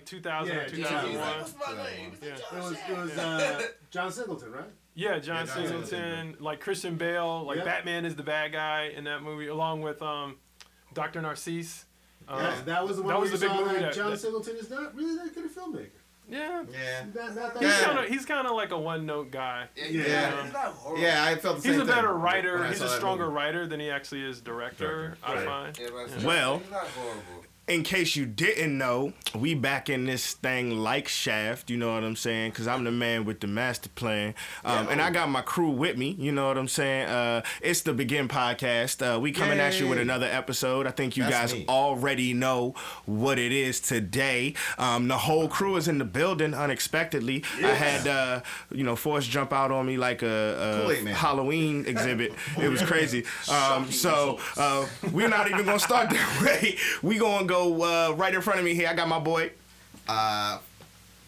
remake they did in like 2000 Yeah, or 2001. It was, it was uh, John Singleton, right? Yeah, John John Singleton, like Christian Bale, like Yeah. Batman is the bad guy in that movie, along with um, Doctor Narcisse. Yeah, that was the one that was the big saw movie that that- John that- Singleton is not really that good a filmmaker. Yeah, Yeah. Not, not he's kind of he's kind of like a one note guy. Yeah. He's not horrible. Yeah, I felt the He's same a better thing writer. He's a stronger writer than he actually is director. I Right. find. Yeah, but he's Well- not- he's not horrible. in case you didn't know, we back in this thing like Shaft, you know what I'm saying? Because I'm the man with the master plan. Um, and I got my crew with me, you know what I'm saying? Uh, it's the Begin Podcast. Uh, we coming at you with another episode. I think you That's guys me. already know what it is today. Um, the whole crew is in the building unexpectedly. I had, uh, you know, Force jump out on me like a, a Halloween exhibit. It was crazy. Um, so uh, we're not even going to start that way. We going to go uh, right in front of me here. I got my boy, Uh,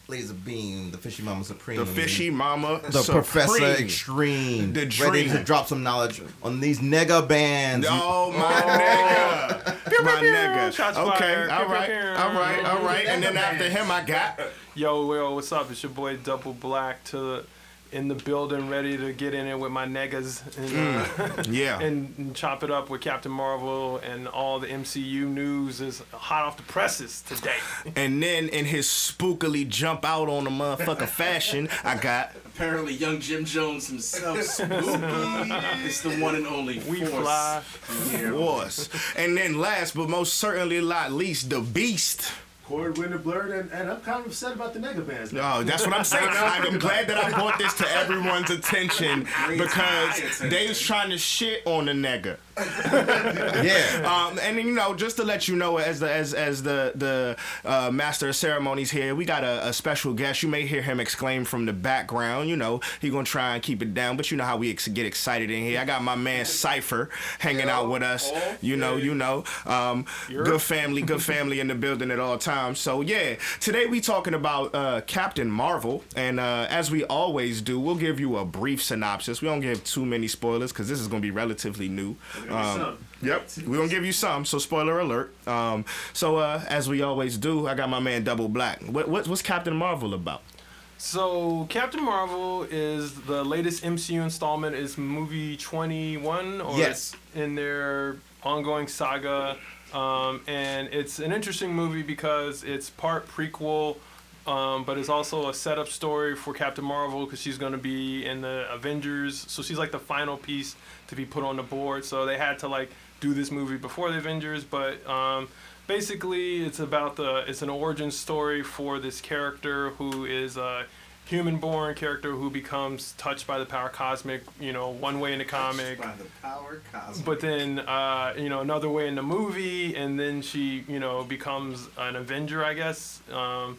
Laser Beam, the Fishy Mama Supreme. the fishy mama, The Supreme. Professor Extreme. The Ready to drop some knowledge on these nigga bands. Oh my nigga, my nigga. Shots Okay, fired. all Pew, right, pew, pew. all right, all right. And then after him, I got Yo, yo, what's up? It's your boy Double Black to the, in the building, ready to get in it with my niggas and, uh, yeah. and, and chop it up with Captain Marvel and all the MCU news is hot off the presses today. And then in his spookily jump out on the motherfucker fashion, I got Apparently, young Jim Jones himself, Spooky, is the one and only We Force. fly. Force. And then last but most certainly not least, the Beast. Cord, Winter, Blurred, and, and I'm kind of upset about the nega bands. now. Oh, that's what I'm saying. I'm glad that I brought this to everyone's attention because they was trying to shit on the nigga. yeah. Um, and you know, just to let you know, as the as as the the uh, master of ceremonies here, we got a, a special guest. You may hear him exclaim from the background. You know, he gonna try and keep it down, but you know how we ex- get excited in here. I got my man Cipher hanging out with us. You know, you know, um, good family, good family in the building at all times. So yeah, today we talking about uh, Captain Marvel, and uh, as we always do, we'll give you a brief synopsis. We don't give too many spoilers because this is gonna be relatively new. Um, Yep, we're gonna give you some. So spoiler alert. Um, so uh, as we always do, I got my man Double Black. What, what what's Captain Marvel about? So Captain Marvel is the latest MCU installment. Is movie 21 or Yes. it's in their ongoing saga, um, and it's an interesting movie because it's part prequel. Um, but it's also a setup story for Captain Marvel because she's going to be in the Avengers. So she's like the final piece to be put on the board. So they had to like do this movie before the Avengers. But um, basically, it's about the it's an origin story for this character who is a human-born character who becomes touched by the power cosmic. You know, one way in the comic, By the power cosmic. but then uh, you know another way in the movie, and then she you know becomes an Avenger, I guess. Um,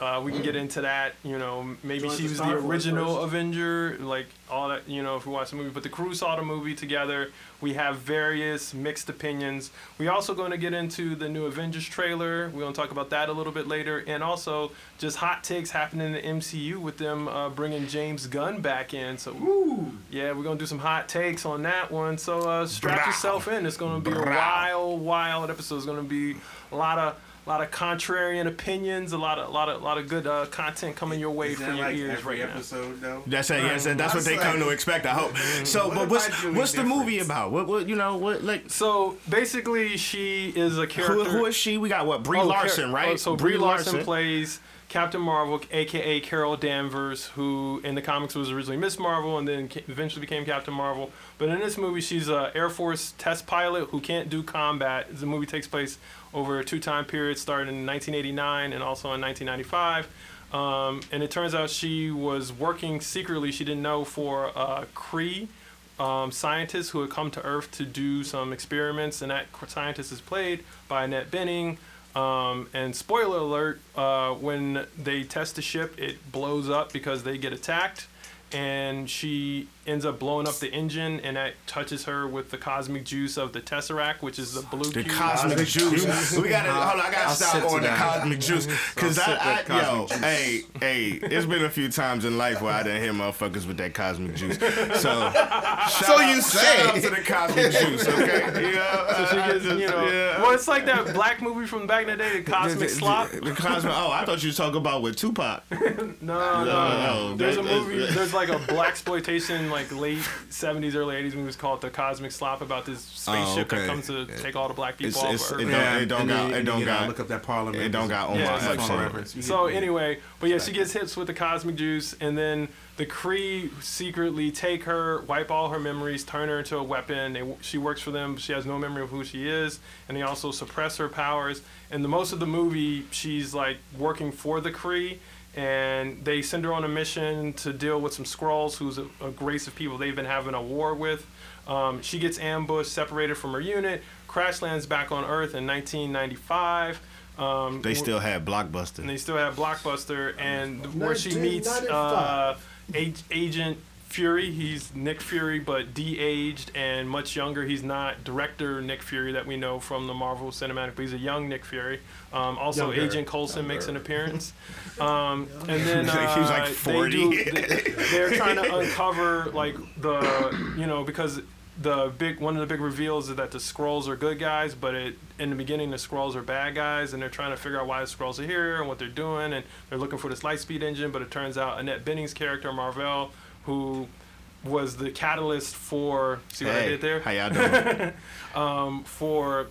uh, we can get into that. You know, maybe she the was the original. Avenger, like all that. You know, if we watch the movie, but the crew saw the movie together. We have various mixed opinions. We're also going to get into the new Avengers trailer. We're going to talk about that a little bit later, and also just hot takes happening in the MCU with them uh, bringing James Gunn back in. So, yeah, we're gonna do some hot takes on that one. So uh, strap Brow. yourself in. It's gonna be a wild, wild episode. It's gonna be a lot of, lot of contrarian opinions. A lot of, lot of, lot of good uh, content coming your way Is for your like ears every right now. though? That's it. Yes, and that's what they That's come to expect. I hope. So, What but am what's I doing what's the movie about? What what you know what like. So basically, she is a character. Who, who is she? We got what Brie Oh, Larson, char- right? oh, so Brie Larson, plays Captain Marvel, aka Carol Danvers, who in the comics was originally Miss Marvel and then eventually became Captain Marvel. But in this movie, she's a Air Force test pilot who can't do combat. The movie takes place over a two-time period, starting in 1989 and also in 1995. Um, and it turns out she was working secretly. She didn't know for a Kree um, scientist who had come to Earth to do some experiments, and that scientist is played by Annette Bening. Um, and spoiler alert: uh, when they test the ship, it blows up because they get attacked, and she ends up blowing up the engine, and that touches her with the cosmic juice of the Tesseract, which is the blue The cube. cosmic juice. We gotta hold on. I gotta I'll stop sip to on the cosmic juice because I'll I, sip that I yo, cosmic juice. hey, hey, it's been a few times in life where I didn't hear motherfuckers with that cosmic juice. So, shout So out, you shout say. out to the cosmic juice, okay? You know, So she gets, you know, yeah. well, it's like that black movie from back in the day, the Cosmic Slop. The cosmic. Oh, I thought you was talking about with Tupac. No, no, no, no. There's a movie. There's like a black exploitation, like late '70s, early '80s movie called The Cosmic Slop about this oh, spaceship Oh, okay. that comes to take all the black people It's- off it's- Earth. it Yeah, it don't and got- then- it and don't you gotta look up that Parliament. it don't got It's Omar a Epps fun on it. reference. So get- anyway, but yeah, she gets hits with the cosmic juice, and then the Kree secretly take her, wipe all her memories, turn her into a weapon. They, she works for them. She has no memory of who she is, and they also suppress her powers. And the most of the movie, she's like working for the Kree, and they send her on a mission to deal with some Skrulls, who's a, a race of people they've been having a war with. Um, she gets ambushed, separated from her unit, crash lands back on Earth in 1995. Um, They still had Blockbuster. and they still have Blockbuster, and where she meets uh, Ag- Agent Fury. He's Nick Fury, but de-aged and much younger. He's not director Nick Fury that we know from the Marvel Cinematic, but he's a young Nick Fury. Um, also, Younger. Agent Coulson makes an appearance, um, and then uh, He's like they 40. do- they- they're trying to uncover like the you know because the big one of the big reveals is that the Skrulls are good guys, but it in the beginning the Skrulls are bad guys, and they're trying to figure out why the Skrulls are here and what they're doing, and they're looking for this lightspeed engine. But it turns out Annette Bening's character Mar-Vell, who was the catalyst for see what I did there How y'all doing? um, for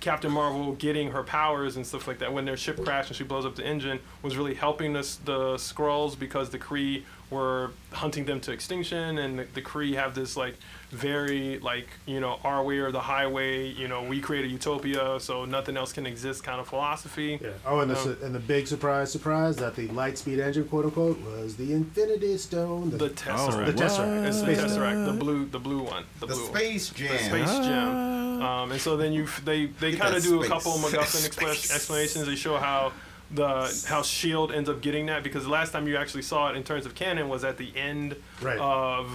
Captain Marvel getting her powers and stuff like that when their ship crashed and she blows up the engine was really helping us the Skrulls because the Kree were hunting them to extinction and the, the Kree have this like very like you know our way or the highway you know we create a utopia so nothing else can exist kind of philosophy Yeah. Oh, and the, Um, su- and the big surprise, surprise that the Lightspeed engine, quote unquote, was the Infinity Stone. the Tesseract the Tesseract. it's the Tesseract the blue the blue one the, The blue one. Space Jam. the space gem. Um, and so then you they they kind of do a couple of MacGuffin Space. expla- explanations. They show how the how Shield ends up getting that because the last time you actually saw it in terms of canon was at the end Right. of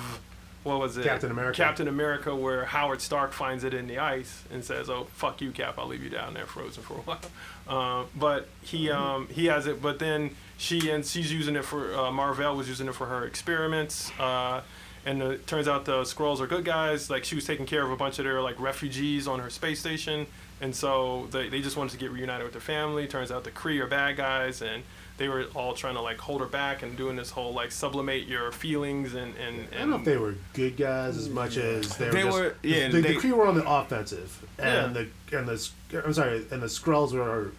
what was it? Captain America. Captain America, where Howard Stark finds it in the ice and says, "Oh fuck you, Cap! I'll leave you down there frozen for a while." Uh, but he um, he has it, but then she and she's using it for uh, Mar-Vell was using it for her experiments. Uh, and it turns out the Skrulls are good guys. Like she was taking care of a bunch of their like refugees on her space station, and so they, they just wanted to get reunited with their family. Turns out the Kree are bad guys, and they were all trying to like hold her back and doing this whole like sublimate your feelings and and, and I don't know if they were good guys as much as they were. They just, were- yeah, The, they- the Kree were on the offensive, and Yeah. the and the I'm sorry, and the Skrulls were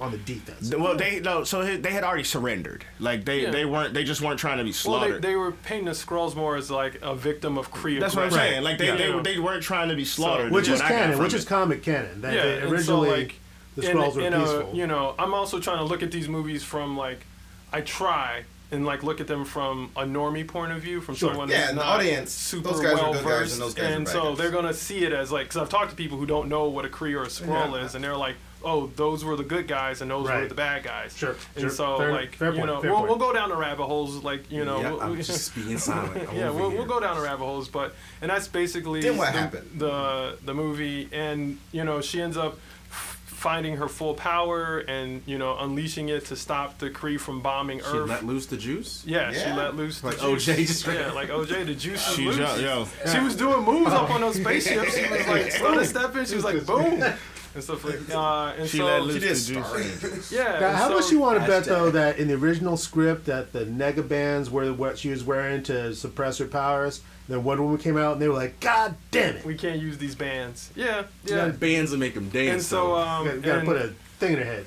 on the defense. well, they no, so they had already surrendered. Like they, Yeah. they weren't. They just weren't trying to be slaughtered. well, they, slaughtered. they were painting the Skrulls more as like a victim of Kree. That's what I'm aggression. saying. Like they, Yeah. they, they weren't trying to be slaughtered. which is what canon, which it. is comic canon. They, yeah, they and originally so, like, the in- Skrulls were in a- peaceful. you know, I'm also trying to look at these movies from like, I try and like look at them from a normie point of view, from Sure. someone Yeah, who's the not audience, super those guys are well versed, and those guys are so they're gonna see it as like, because I've talked to people who don't know what a Kree or a Skrull Yeah. is, and they're like, oh, those were the good guys and those were the bad guys. Sure, And sure. so Fair- like, fair you point, know, we'll, we'll go down the rabbit holes, like you know. yeah, we'll- I'm just being silent. I'm yeah, we'll, we'll go down the rabbit holes, but and that's basically Then what the, happened? the the movie, and you know she ends up f- finding her full power and you know unleashing it to stop the Kree from bombing Earth. She let loose the juice. yeah, she let loose the Like juice. OJ just yeah, like OJ, the juice was She's loose. yo, yo. She was doing moves up on those spaceships. She was like stutter stepping. She was like boom and stuff like. Uh, and She so let loose did the juice. Yeah. Now, how so, much you want to bet though that in the original script that the nega bands were what she was wearing to suppress her powers? Then Wonder Woman came out and they were like, "God damn it! We can't use these bands. Yeah, Yeah. yeah. bands that make them dance. And so um, you gotta, you gotta and- put a thing in her head."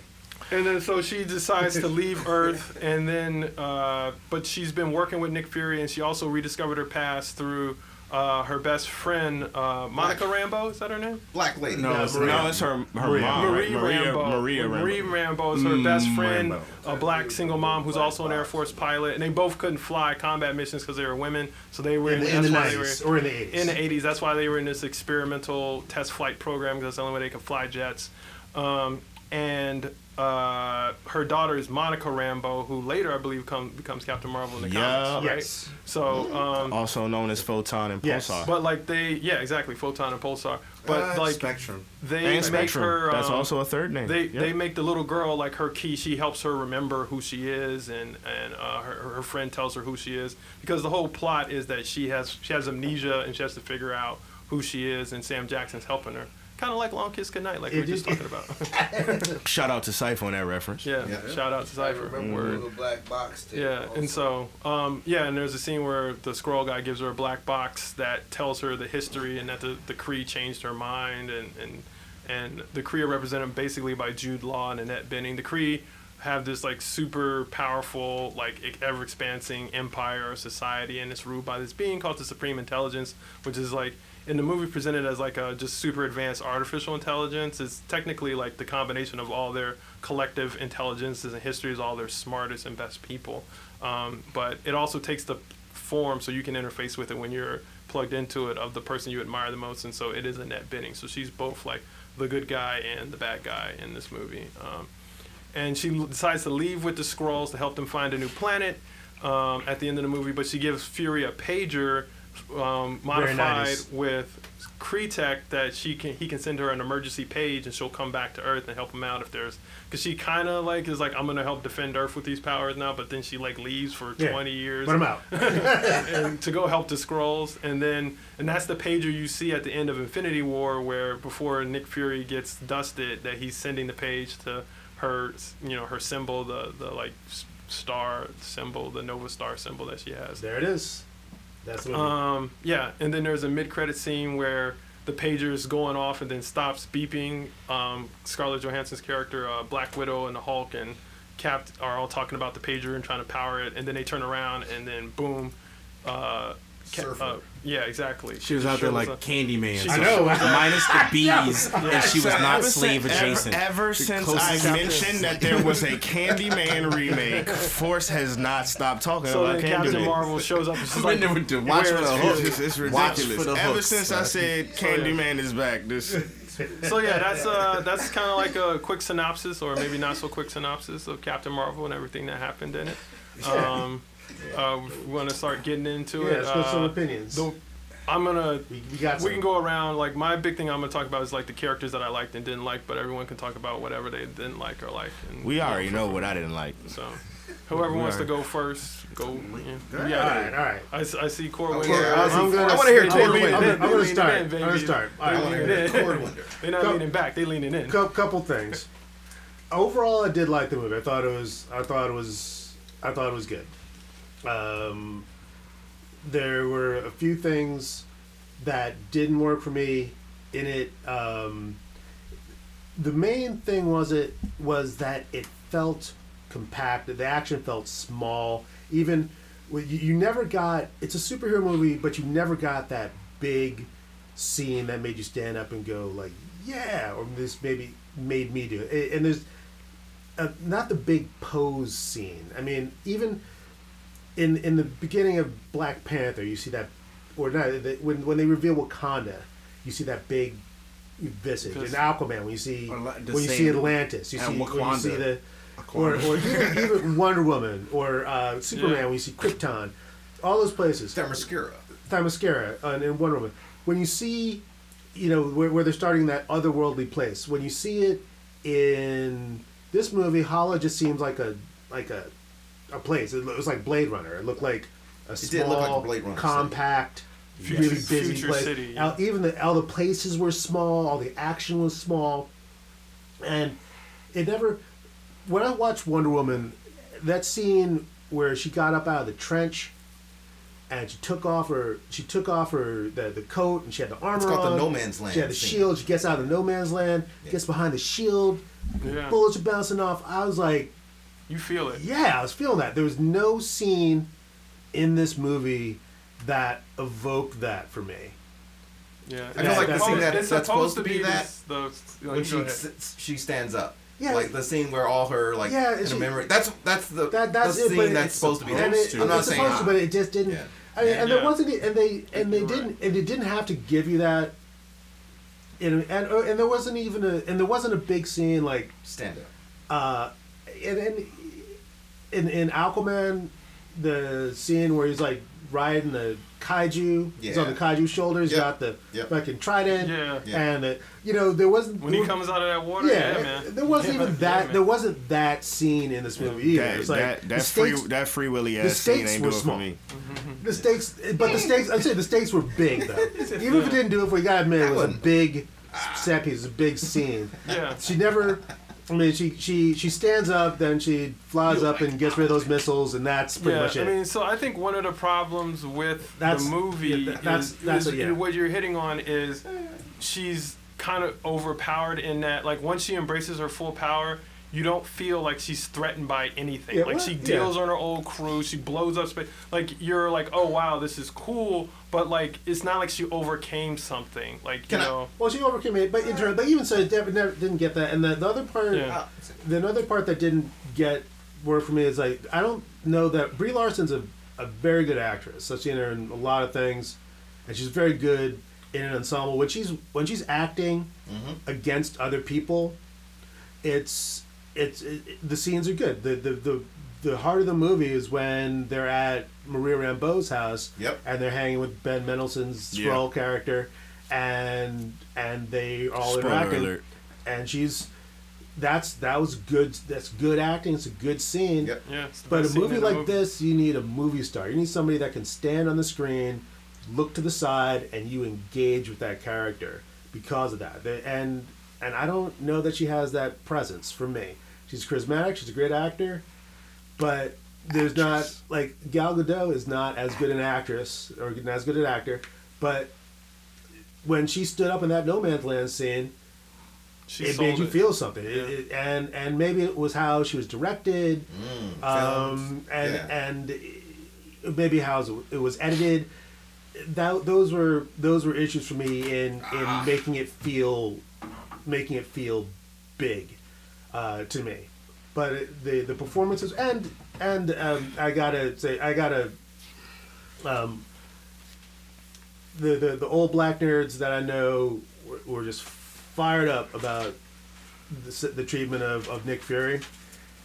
And then so she decides to leave Earth, and then uh, but she's been working with Nick Fury, and she also rediscovered her past through uh, her best friend uh, Monica Rambeau. Is that her name? Black lady. No, No, it's, no, it's her, her Maria. mom, right? Marie Maria, Rambeau. Maria Rambeau. Marie Rambeau is her best Mm, friend, Rambeau. a black single mom who's also an Air Force pilot, and they both couldn't fly combat missions because they were women. So they were in, the- in the that's why they nineties were- or in the eighties. in the 80s. That's why they were in this experimental test flight program because that's the only way they could fly jets. Um, and uh, her daughter is Monica Rambeau, who later, I believe, come, becomes Captain Marvel in the Yeah. comics. Right? Yes. So, um, Also known as Photon and Yes. Pulsar. but like they, yeah, exactly, Photon and Pulsar. But Uh, like Spectrum. they and make Spectrum. her. That's um, also a third name. they Yep. they make the little girl like her key. She helps her remember who she is, and and uh, her her friend tells her who she is because the whole plot is that she has she has amnesia and she has to figure out who she is, and Sam Jackson's helping her. Kind of like Long Kiss Goodnight, like we were just talking about. Shout out to Cypher on that reference. yeah, Yeah. shout out to Cypher. remember Word. the black box. Too, Yeah, and so um, yeah, and there's a scene where the Skrull guy gives her a black box that tells her the history and that the the Kree changed her mind, and and and the Kree are represented basically by Jude Law and Annette Bening. The Kree have this like super powerful, like ever expanding empire or society, and it's ruled by this being called the Supreme Intelligence, which is like in the movie presented as like a just super advanced artificial intelligence. It's technically like the combination of all their collective intelligences and histories, all their smartest and best people. Um, but it also takes the form so you can interface with it when you're plugged into it of the person you admire the most. And so it is Annette Bening. So she's both like the good guy and the bad guy in this movie. Um, and she decides to leave with the Skrulls to help them find a new planet um, at the end of the movie. But she gives Fury a pager um, modified 90s. with Kree tech that she can he can send her an emergency page and she'll come back to Earth and help him out if there's because she kind of like is like I'm gonna help defend Earth with these powers now, but then she like leaves for Yeah. 20 years But I'm out. and to go help the Skrulls and then and that's the pager you see at the end of infinity war where before nick fury gets dusted that he's sending the page to her you know her symbol the the like star symbol the nova star symbol that she has There it is. That's what. um yeah and then there's a mid-credit scene where the pager is going off and then stops beeping um scarlett johansson's character uh, black widow and the hulk and cap are all talking about the pager and trying to power it and then they turn around and then boom uh, Surfer. uh, yeah, exactly. She was out there Shows like a- Candyman. She so know. minus the bees, and she was So not ever slave since- adjacent. Ever, ever since I mentioned that there was a Candyman remake, Force has not stopped talking So about then Captain Marvel shows up and she's I'm like, in there with watch for the is hook. It's, it's Watch for ridiculous. the Ever hooks, since I man. said Candyman is back, this So yeah, that's uh that's kind of like a quick synopsis, or maybe not so quick synopsis of Captain Marvel and everything that happened in it. Um, uh, we want to start getting into yeah, it. let's go some Uh, opinions. the- I'm gonna. we, we got We some. can go around. Like my big thing, I'm gonna talk about is like the characters that I liked and didn't like, but everyone can talk about whatever they didn't like or like. And, we you know, already know what I didn't like. So, whoever wants to go first, go. Yeah, all yeah. right, all right. I, s- I see Core Okay, Winter. I I, see- I'm gonna, I wanna hear I'm gonna- leaning I'm. I'm gonna start. in, I'm gonna baby. start. All They right, leaning okay. in. Cord wonder. They're not Go- leaning back. They're leaning in. Cou- couple things. Overall, I did like the movie. I thought it was. I thought it was. I thought it was good. Um, there were a few things that didn't work for me in it. Um, the main thing was it was that it felt compact. The action felt small. Even you, never got. It's a superhero movie, but you never got that big scene that made you stand up and go like, "Yeah," or this maybe made me do it. And there's not the big pose scene. I mean, even in in the beginning of Black Panther, you see that, or not the, when when they reveal Wakanda, you see that big visage. In Aquaman, when you see when you see Atlantis, you see when you Wakanda. see the or, or even, even Wonder Woman or uh, Superman Yeah. when you see Krypton, all those places. Themyscira. Themyscira and, in Wonder Woman. When you see, you know, where, where they're starting that otherworldly place. When you see it in this movie, Hala just seems like a like a a place. It was like Blade Runner. It looked like a did small, look like a Blade Runner city. compact, Future- really busy future place. city, All- even the all the places were small. All the action was small, and it never. When I watched Wonder Woman, that scene where she got up out of the trench and she took off her she took off her the, the coat and she had the armor on. It's called the no man's land She had the scene. shield. She gets out of the no man's land, gets behind the shield, Yeah. bullets are bouncing off. I was like, You feel it. yeah, I was feeling that. There was no scene in this movie that evoked that for me. Yeah. I feel like the scene that- that's supposed to be this- the, when she ahead. s- she stands up. Yeah. like the scene where all her like Yeah, in she- a memory. That's that's the That that's the it, scene but that's it's supposed to be. and there. it- I'm not it's saying supposed to, but it just didn't. Yeah. I mean, and there Yeah. wasn't, and they and they You're didn't, right. and it didn't have to give you that. And and uh, and there wasn't even a and there wasn't a big scene like stand up. uh, and, and in in Aquaman, the scene where he's like riding the kaiju, he's on the Yeah. kaiju shoulders, Yep. got the Yep. fucking trident, Yeah. Yeah. and uh, you know there wasn't When he comes out of that water, yeah, yeah, man. there wasn't Yeah, even that. man. there wasn't that scene in this movie either. That it's like that the that free that free willy the ass scene stakes ain't were do it small. for me. the stakes, but the stakes. I'd say the stakes were big though. Even if it didn't do it for you, gotta admit it was a one- big set piece, a big scene. Yeah. She never. I mean, she she she stands up, then she flies up and gets rid of those missiles, and that's pretty yeah, much it. I mean, so I think one of the problems with That's- the movie yeah, that- that's- is, that's is a- yeah. what you're hitting on is she's kind of overpowered in that like once she embraces her full power, you don't feel like she's threatened by anything. Yeah, like well, she yeah. deals on her old crew, she blows up space. Like you're like, oh wow, this is cool, but like it's not like she overcame something. Like you Can I- know, well, she overcame it, but in turn, but even so, it never, never didn't get that. And the, the other part, Yeah. the another part that didn't get work for me is like I don't know that Brie Larson's a, a very good actress. I've seen her in a lot of things, and she's very good in an ensemble. When she's when she's acting mm-hmm. against other people, it's it's it, it- the scenes are good. The, the the the heart of the movie is when they're at Maria Rambeau's house, Yep. and they're hanging with Ben Mendelsohn's Yeah. Skrull character, and and they are all Spoiler interacting, alert. and she's that's that was good. That's good acting. It's a good scene. Yep. yeah. But a movie like movie. this, you need a movie star. You need somebody that can stand on the screen, look to the side, and you engage with that character because of that. And and I don't know that she has that presence for me. She's charismatic. She's a great actor, but there's not like Gal Gadot is not as good an actress or not as good an actor. But when she stood up in that No Man's Land scene, She it made you it. feel something. Yeah. it- and and maybe it was how she was directed, um, and yeah. and maybe how it was edited. That those were those were issues for me in in Ah. making it feel making it feel big uh, to me. But it, the the performances and and um, I gotta say I gotta um, the, the the old black nerds that I know were, were just fired up about the, the treatment of, of Nick Fury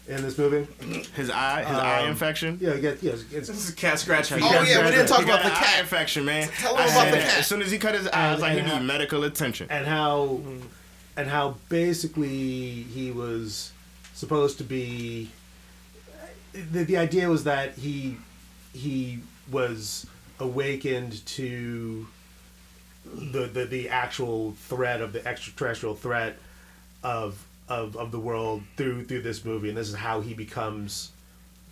in this movie. His eye, his eye Um, infection. Yeah, get yes, it's, This is cat scratch fever. Oh yeah, we didn't talk about the cat. infection, man. Tell him I about the cat. As soon as he cut his eye, I was like, he And- needs medical attention. and how and how basically he was supposed to be the, the idea was that he he was awakened to the, the the actual threat of the extraterrestrial threat of of of the world through through this movie. And this is how he becomes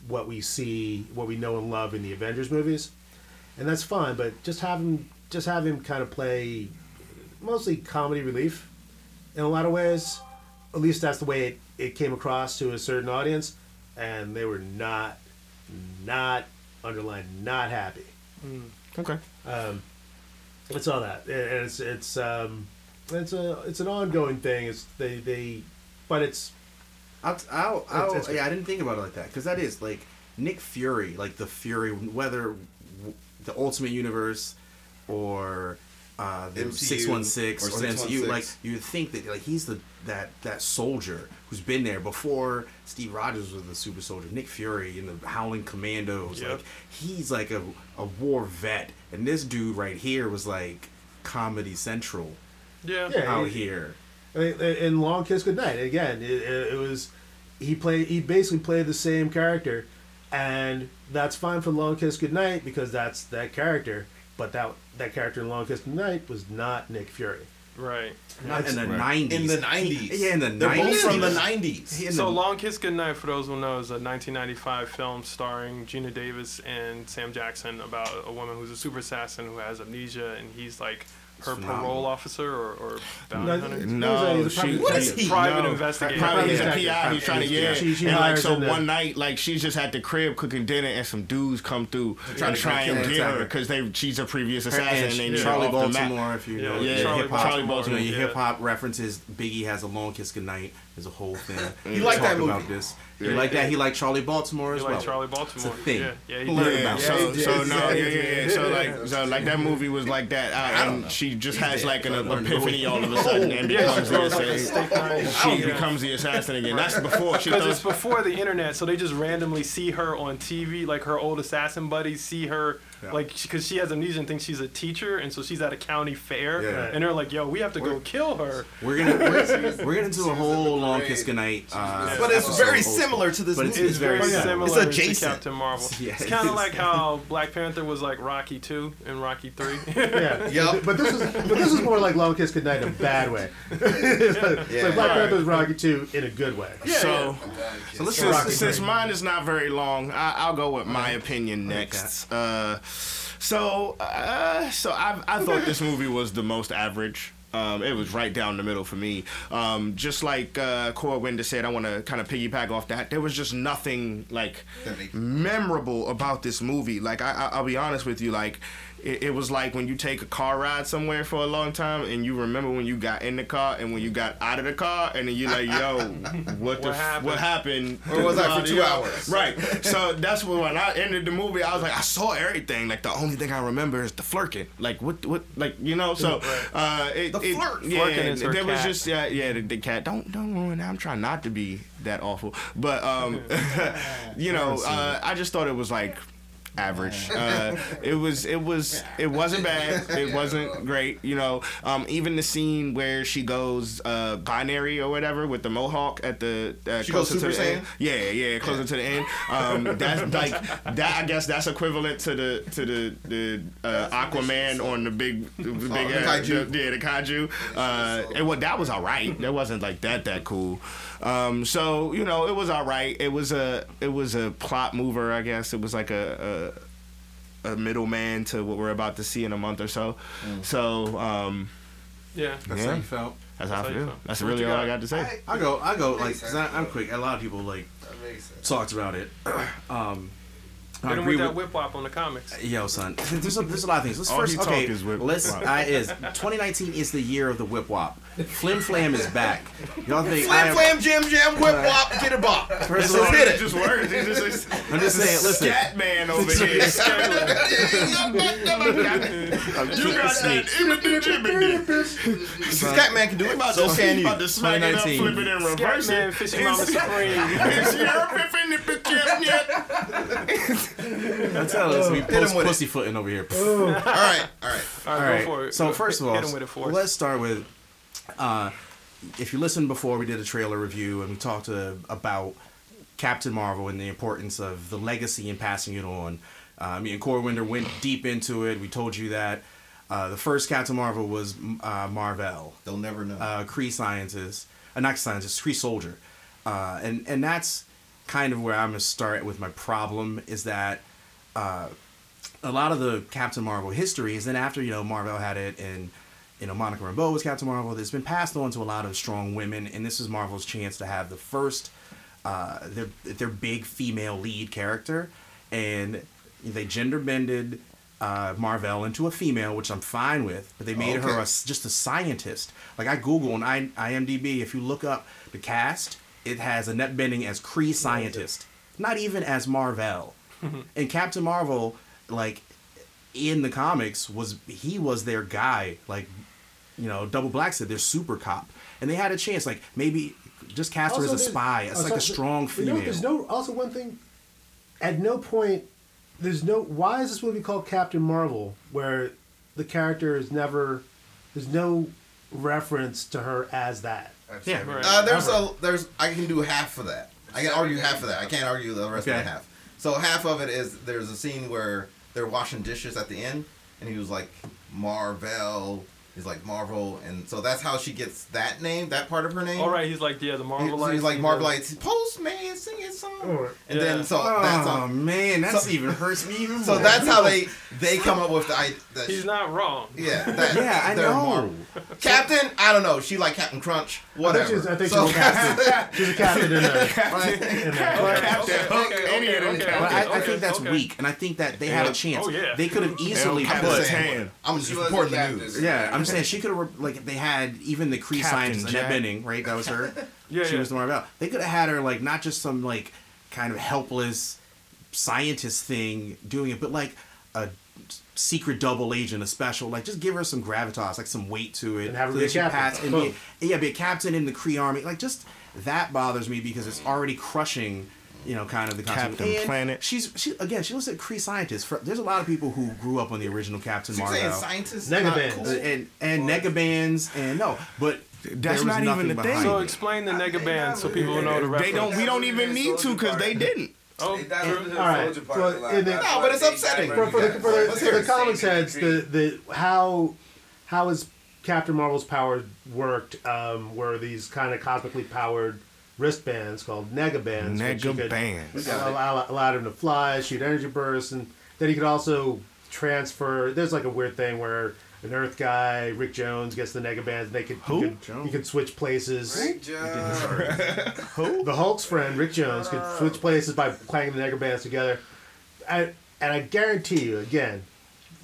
what we see what we know and love in the Avengers movies. And that's fine but just have him just have him kind of play mostly comedy relief in a lot of ways. At least that's the way it, it came across to a certain audience, and they were not, not underlined, not happy. Okay. Um, it's all that, and it's it's um, it's a it's an ongoing thing. It's they they, but it's I'll, I'll, I'll, It's- it's- yeah, I didn't think about it like that because that is like Nick Fury, like the Fury, whether w- the Ultimate Universe or uh, the six one six or or the MCU, like you think that like he's the that that soldier who's been there before Steve Rogers was the super soldier. Nick Fury and the Howling Commandos, Yep. like he's like a a war vet, and this dude right here was like Comedy Central Yeah. Yeah. out it- here. I mean, in Long Kiss Goodnight again. It, it, it was he played he basically played the same character, and that's fine for Long Kiss Goodnight because that's that character. But that that character in Long Kiss Goodnight was not Nick Fury. Right. Not in the Right. nineties. In the nineties. Yeah, in the They're both from the nineties. In So the- Long Kiss Goodnight, for those who know, is a 1995 film starring Geena Davis and Sam Jackson about a woman who's a super assassin who has amnesia, and he's like her phenomenal. parole officer or, or bounty No, hunter. No, He's she, What is he? Private no, investigator. Private, he's a PI. He's trying to investigator. yeah. She- she and like so him to- one night, like she's just at the crib cooking dinner, and some dudes come through try and to try kill and her. get her because they she's a previous assassin, and and they she- need her Charlie off the map. Baltimore, if you know yeah, your Charlie hip hop, Charlie you know, Baltimore, your hip hop references. Biggie has a long kiss goodnight. There's a whole thing. You like that movie? About this. You like that? He liked Charlie Baltimore He as like well. Charlie Baltimore. It's a thing. Yeah, yeah, he Learn about Yeah, it. so, Yeah, so no, yeah, yeah, yeah. So like, so like that movie was like that, uh, and she just has like an Learn epiphany all of a sudden and she becomes the throws like a assassin. She becomes the assassin again. That's before she Because it's before the internet, so they just randomly see her on TV. Like her old assassin buddies see her, like because she has amnesia and thinks she's a teacher, and so she's at a county fair, Yeah. and they're like, "Yo, we have to go kill her." We're gonna we're, we're gonna do a whole long kiss goodnight. Uh, But it's very similar to this But it's- movie. It's very very similar It's adjacent. to Captain Marvel. Yeah, it's kind of like how Black Panther was like Rocky two and Rocky three. Yeah. Yup. But this is but this is more like Long Kiss Goodnight in a bad way. it's like, it's Yeah. like Black Panther's Rocky 2 in a good way. So, So let's Rocky since, since mine is not very long, I, I'll go with my opinion next. Uh, so, uh, so I, I thought this movie was the most average. Um, it was right down the middle for me. Um, just like uh, Cora Winder said, I want to kind of piggyback off that. There was just nothing like memorable about this movie. Like I, I, I'll be honest with you, like it, it was like when you take a car ride somewhere for a long time and you remember when you got in the car and when you got out of the car and then you're like, yo, what the What f- happened? what happened? Or was I for two hours? Right. So that's when when I ended the movie, I was like, I saw everything. Like the only thing I remember is the Flerken. Like what what like you know. So uh, it, The it- flirt. Yeah, Flerken is her there was just yeah yeah the, the cat. Don't don't ruin that. I'm trying not to be that awful, but um, you know, uh, I just thought it was like average. Uh, it was it was it wasn't bad. It wasn't great. You know, um, even the scene where she goes uh, binary or whatever with the mohawk at the uh, She goes Super. Saiyan? Yeah, yeah, closer to the end. Um, that's like that. I guess that's equivalent to the to the the uh, Aquaman on the big the big Oh, the uh, kaiju. the- yeah the kaiju. Uh, it wa- that was all right. That wasn't like that that cool. Um, so you know it was all right. It was a it was a plot mover. I guess it was like a. a a middleman to what we're about to see in a month or so. So um, yeah. That's Yeah. how you felt. that's how I That's how you feel. feel. That's What really all? I got to say. I go, I go, like, makes 'cause sense. I, I'm quick. A lot of people like That makes sense. talked about it. um, I Hit him agree with that whip wop on the comics. Yo, son, there's a, there's a lot of things. Let's All first, he talk okay, is whip let's. wop. I is 2019 is the year of the whip wop. Flim Flam is back. Y'all think I Flam, am, flam, jam, jam, whip, wop, get a bop. First of all, hit it. just words. He's just, I'm just saying, listen. Scat man over here. you got that image image. Scatman can do it, About so to, can you. about to smack it up, 2019. flip it and reverse Scatman, it. Fishy Mama Supreme. Is your riffing the bitch yet? I'm telling we post with it. pussyfooting over here. All right, all right. All right, All go for it. So first of all, hit him with it for let's start with. Uh, if you listened before, we did a trailer review and we talked uh, about Captain Marvel and the importance of the legacy and passing it on. Uh, me and Core Winder went deep into it. We told you that uh, the first Captain Marvel was uh, Mar-Vell, They'll never know. uh, Kree scientist, uh, not scientist, Kree soldier, uh, and and that's kind of where I'm gonna start with my problem is that uh, a lot of the Captain Marvel history is then after you know Mar-Vell had it and you know Monica Rambeau was Captain Marvel. It's been passed on to a lot of strong women, and this is Marvel's chance to have the first uh, their their big female lead character, and they gender bended uh, Mar-Vell into a female, which I'm fine with, but they made her a, just a scientist. Like I Google and I, IMDb, if you look up the cast, it has Annette Bening as Kree scientist, not even as Mar-Vell. and Captain Marvel, like in the comics, was he was their guy. Like you know, Double Black said they're super cop, and they had a chance. Like maybe just cast her as a spy. It's like a strong You female. know, there's no also one thing. At no point, there's no. Why is this movie called Captain Marvel, where the character is never, there's no reference to her as that. Yeah, Right. Uh, there's a there's I can do half of that. I can argue half of that. I can't argue the rest of Okay. the half. So half of it is there's a scene where they're washing dishes at the end, and he was like Marvel, He's like Marvel, and so that's how she gets that name, that part of her name. All right, he's like yeah, the He- Marvel he's like Marvelites. Postman, sing his song. Alright. And Yeah. then so Oh that's how, man, that's so- even hurts me even more. so that's how they they come up with the idea. That He's not wrong. Yeah, that, Yeah, I know. Marvel. Captain, I don't know. She like Captain Crunch, I whatever. think she's, I think So- she's a captain. She's a captain in a, But, in a Captain Hook, okay, any of them okay, captains. But okay, I, I think that's okay. weak, and I think that they had a chance. Oh, yeah. They could have easily Captain put. Tan. I'm just reporting the the news. Yeah, I'm saying she could have like they had even the Kree Captain scientist Annette Jack. Bening, right? That was her. Yeah, she yeah. was the Marvel. They could have had her like not just some like kind of helpless scientist thing doing it, but like a secret double agent, a special. Like just give her some gravitas, like some weight to it, And have her so be a captain. pats- and be, yeah, be a captain in the Kree army. Like just that bothers me because it's already crushing. You know, kind of the concept. Captain And Planet. She's she again. She looks at Kree scientists. For, there's a lot of people who grew up on the original Captain So you're Marvel. saying scientists Negabands. not cool? and and negabands and no, but That's there was not even nothing the behind thing. So it. explain the nega band so people know the reference. They don't. We don't even need to because they didn't. Oh, They diluted the All right, soldier part but a lot. in the- That's No, why but it's they upsetting. diverted for, for the, that. for the, Let's for hear the it. comics heads, the, the how how is Captain Marvel's power worked? Um, were these kind of cosmically powered wristbands called negabands? which you could- Negabands. allow, allowed him to fly, shoot energy bursts, and then he could also transfer. There's like a weird thing where an Earth guy, Rick Jones, gets the negabands. And they could Who? He could, he could switch places. Rick Jones. who The Hulk's friend, Rick Jones, could switch places by clanging the negabands together. I, and I guarantee you, again,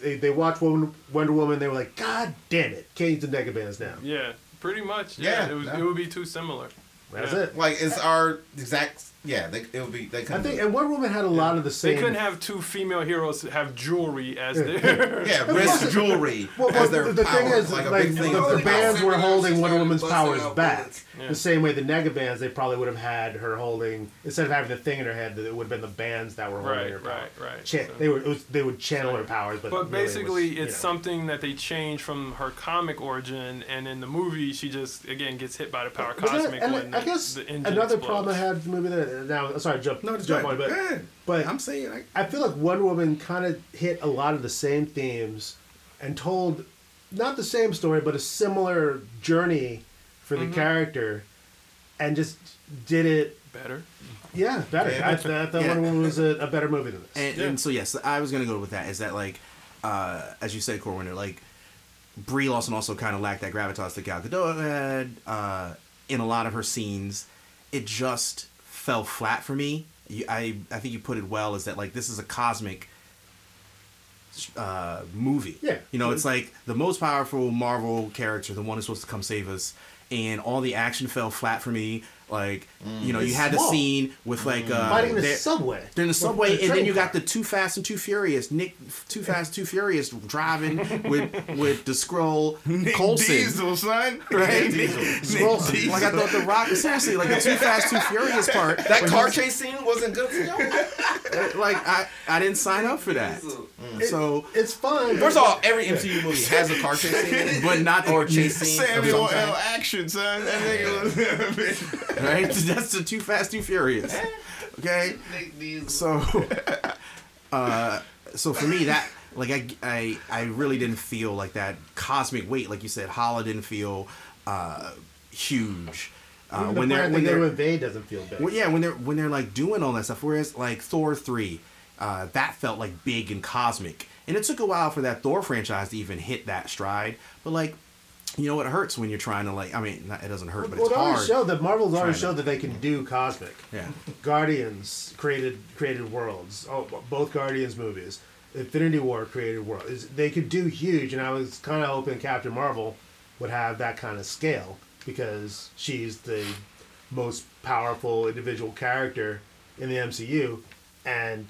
they, they watched Woman, Wonder Woman. They were like, God damn it, can't use the negabands now. yeah, pretty much. Yeah, Yeah, it, was, no. it would be too similar. That's Yeah. it. Like it's our exact. Yeah, they, it would be. They I couldn't. think, and Wonder Woman had a lot of the same. They couldn't have two female heroes have jewelry as their. yeah, wrist jewelry Well, as their the, the power, thing is, like like, a big the, the, bands were holding Wonder She's Woman's powers out back. Yeah. The same way the nega bands, they probably would have had her holding instead of having the thing in her head. That it would have been the bands that were holding Right, her power. right, right. Cha- So- they would it was, they would channel her powers, but But really it was, basically, you it's know. something that they changed from her comic origin, and in the movie, she just again gets hit by the power But cosmic and I guess another problem I had with the movie that now sorry jump No, just jump go on, ahead. but Go but I'm saying like, I feel like Wonder Woman kind of hit a lot of the same themes and told not the same story, but a similar journey for Mm-hmm. the character, and just did it. better. Yeah, better. Yeah. I, I thought Yeah. Wonder Woman was a, a better movie than this. and, Yeah. and so yes, I was gonna go with that. Is that like, uh, as you said, Corwin, like Brie Larson also kind of lacked that gravitas that Gal Gadot had uh, in a lot of her scenes. It just fell flat for me. You, I I think you put it well. Is that like this is a cosmic uh, movie? Yeah. You know, it's like the most powerful Marvel character, the one who's supposed to come save us, and all the action fell flat for me. Like, mm. you know, you It's had the scene with like mm. uh, Fighting in the subway. they're in the subway, the and then you got the Too Fast and Too Furious, Nick Too Fast, Too Furious driving with with the Skrull Coulson. Diesel, son. Right? Nick Scroll. Diesel. Like I thought the Rock, seriously, like the Too Fast, Too Furious part. That car he's- chase scene wasn't good for y'all. like I, I didn't sign up for that. Mm. So, It's fun. First of all, every MCU movie has a car chase scene. but not or chase scene. of Samuel L. Action, son. That nigga was. Right, that's the Too Fast, Too Furious. Okay, so uh so for me that like I, I i really didn't feel like that cosmic weight like you said Hala didn't feel uh huge. Uh, Even when the they're when they're invade doesn't feel big. well, yeah when they're when they're like doing all that stuff whereas like thor 3 uh that felt like big and cosmic. And it took a while for that thor franchise to even hit that stride. But like you know it hurts when you're trying to like i mean not, it doesn't hurt but well, it's it already hard showed that Marvel's already showed that they can do cosmic. yeah Guardians created created worlds. Oh, both Guardians movies. Infinity War created worlds. They could do huge, and I was kind of hoping Captain Marvel would have that kind of scale because she's the most powerful individual character in the MCU, and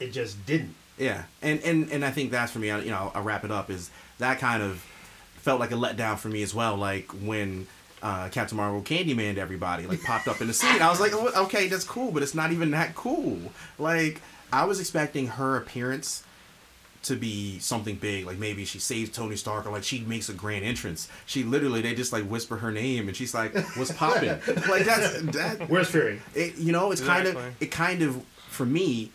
it just didn't. Yeah, and and and I think that's for me. You know, I'll wrap it up. Is that kind of felt like a letdown for me as well. Like when uh, Captain Marvel Candyman to everybody like popped up in the scene. I was like, "Oh, okay, that's cool, but it's not even that cool. Like I was expecting her appearance to be something big, like maybe she saves Tony Stark or like she makes a grand entrance. She literally they just like whisper her name and she's like, "What's popping?" like that's that Where's Fury? it, you know it's kind of it kind of for me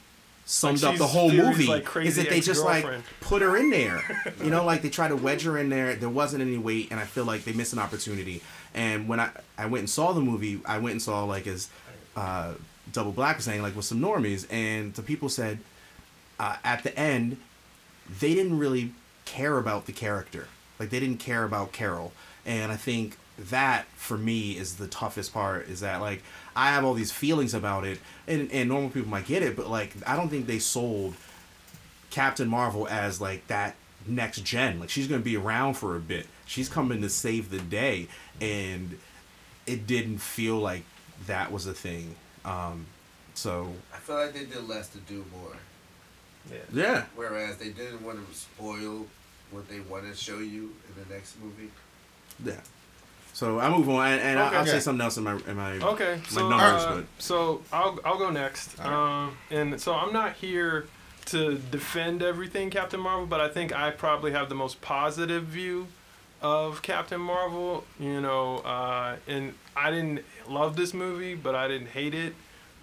summed Like up the whole movie like, is that they just like put her in there. You know, like they tried to wedge her in there. There wasn't any weight, and I feel like they missed an opportunity. And when I I went and saw the movie, I went and saw like as uh, Double Black was saying, like with some normies, and the people said uh, at the end they didn't really care about the character. Like they didn't care about Carol. And I think that for me is the toughest part is that like I have all these feelings about it and, and normal people might get it, but like I don't think they sold Captain Marvel as like that next gen. Like she's gonna be around for a bit. She's coming to save the day and it didn't feel like that was a thing. Um so I feel like they did less to do more. yeah. Yeah. Whereas they didn't want to spoil what they want to show you in the next movie. Yeah. So I move on, and, and I'll, Okay. I'll say something else in my in my Okay, my so numbers, uh, but so I'll I'll go next. Um, and so I'm not here to defend everything Captain Marvel, but I think I probably have the most positive view of Captain Marvel. You know, uh, and I didn't love this movie, but I didn't hate it.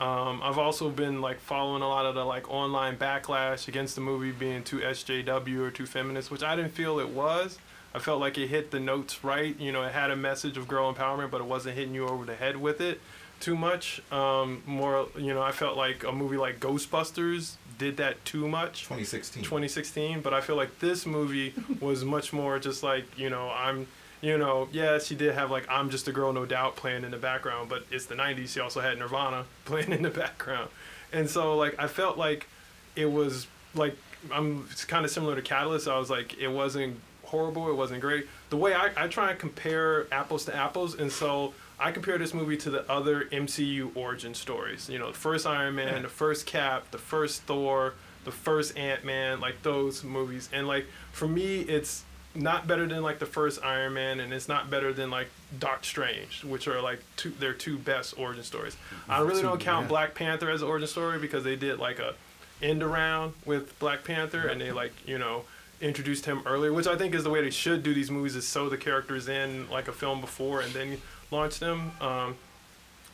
Um, I've also been like following a lot of the like online backlash against the movie being too SJW or too feminist, which I didn't feel it was. I felt like it hit the notes right. You know, it had a message of girl empowerment, but it wasn't hitting you over the head with it too much. Um, more, you know, I felt like a movie like Ghostbusters did that too much. 2016. 2016, but I feel like this movie was much more just like, you know, I'm, you know, yeah, she did have like I'm Just a Girl, No Doubt playing in the background, but it's the 90s. She also had Nirvana playing in the background. And so, like, I felt like it was like, I'm it's kind of similar to Catalyst. I was like, it wasn't horrible, it wasn't great. The way I, I try and compare apples to apples, and so I compare this movie to the other MCU origin stories. You know, the first Iron Man, the first Cap, the first Thor, the first Ant Man, like those movies. And like for me, it's not better than like the first Iron Man, and it's not better than like Doctor Strange, which are like two their two best origin stories. I really don't count yeah. Black Panther as an origin story because they did like a end around with Black Panther, and they like you know introduced him earlier, which I think is the way they should do these movies is sew the characters in like a film before and then launch them. Um,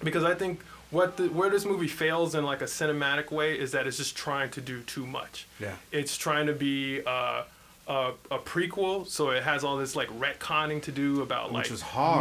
because I think what the, where this movie fails in like a cinematic way is that it's just trying to do too much. Yeah. It's trying to be uh, a, a prequel, so it has all this like retconning to do about like.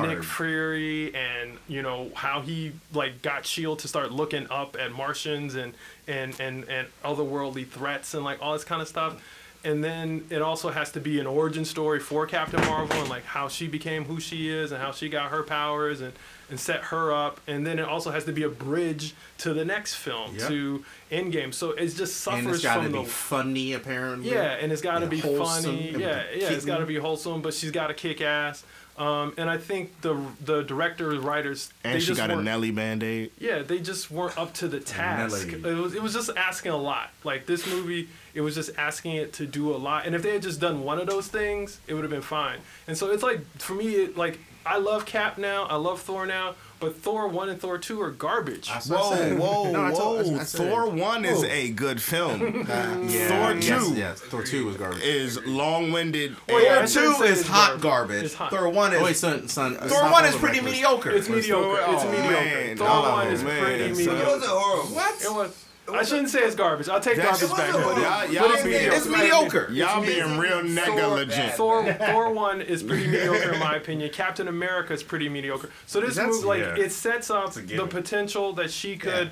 Nick Fury and you know how he like got Shield to start looking up at Martians and and and and otherworldly threats and like all this kind of stuff. And then it also has to be an origin story for Captain Marvel and like how she became who she is and how she got her powers and and set her up. And then it also has to be a bridge to the next film Yep. to Endgame. So it just suffers and it's got to from be the funny apparently. yeah, and it's got to be funny. Yeah, yeah, it's got to be wholesome, but she's got to kick ass. Um, and I think the the directors, writers, And she got a Nelly band aid. yeah, they just weren't up to the task. It was it was just asking a lot. Like this movie, it was just asking it to do a lot. And if they had just done one of those things, it would have been fine. And so it's like for me, it, like I love Cap now, I love Thor now, but Thor one and Thor two are garbage. That's what I Whoa, whoa, No, I told- whoa! I said- Thor one is a good film. Yeah, Thor two yes, Thor two was garbage. is long-winded. Oh, yeah, I Two is hot garbage. garbage. It's hot. Thor one is oh wait, son, son. Thor one is pretty mediocre. It's mediocre. Oh, it's Oh, mediocre. Thor Oh, one is pretty Son. It wasn't horrible. What? It was. I shouldn't say it's garbage. I'll take That's- garbage back. It wasn't But, Y'all- y'all but it's being- mediocre. It's mediocre. Y'all It's being real Thor negligent. Thor, Thor one is pretty mediocre in my opinion. Captain America is pretty mediocre. So this That's- movie, like, yeah. it sets up a the given. potential that she could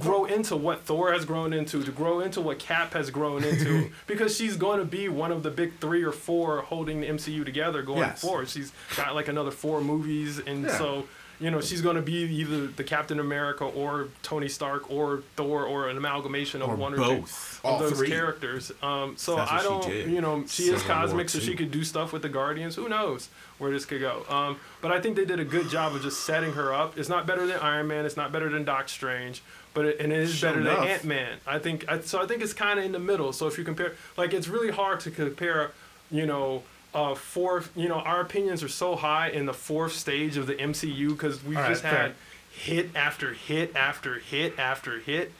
grow into what Thor has grown into, to grow into what Cap has grown into, because she's going to be one of the big three or four holding the MCU together going Yes. forward. She's got like another four movies, and Yeah. so. You know, she's going to be either the Captain America or Tony Stark or Thor or an amalgamation of Or one or two both. of All those three. characters. Um, so I don't, you know, she is Civil War cosmic, so she two. could do stuff with the Guardians. Who knows where this could go? Um, but I think they did a good job of just setting her up. It's not better than Iron Man. It's not better than Doc Strange. But it, and it is Sure better enough. than Ant Man. I think. I, so I think it's kind of in the middle. So if you compare, like, it's really hard to compare. You know. Uh, fourth, you know, our opinions are so high in the fourth stage of the MCU because we've All right, just fair. had hit after hit after hit after hit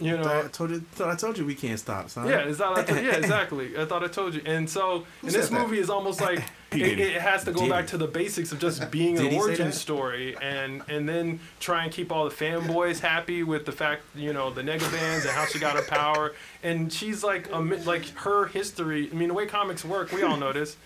You know, I told you. Thought I told you we can't stop, son. Yeah, it's not. yeah, exactly. I thought I told you. And so, and this that? movie is almost like it, it has to go Diddy. back to the basics of just being Did an origin story, and and then try and keep all the fanboys happy with the fact you know the nega bands and how she got her power. And she's like a like her history. I mean, the way comics work, we all know this.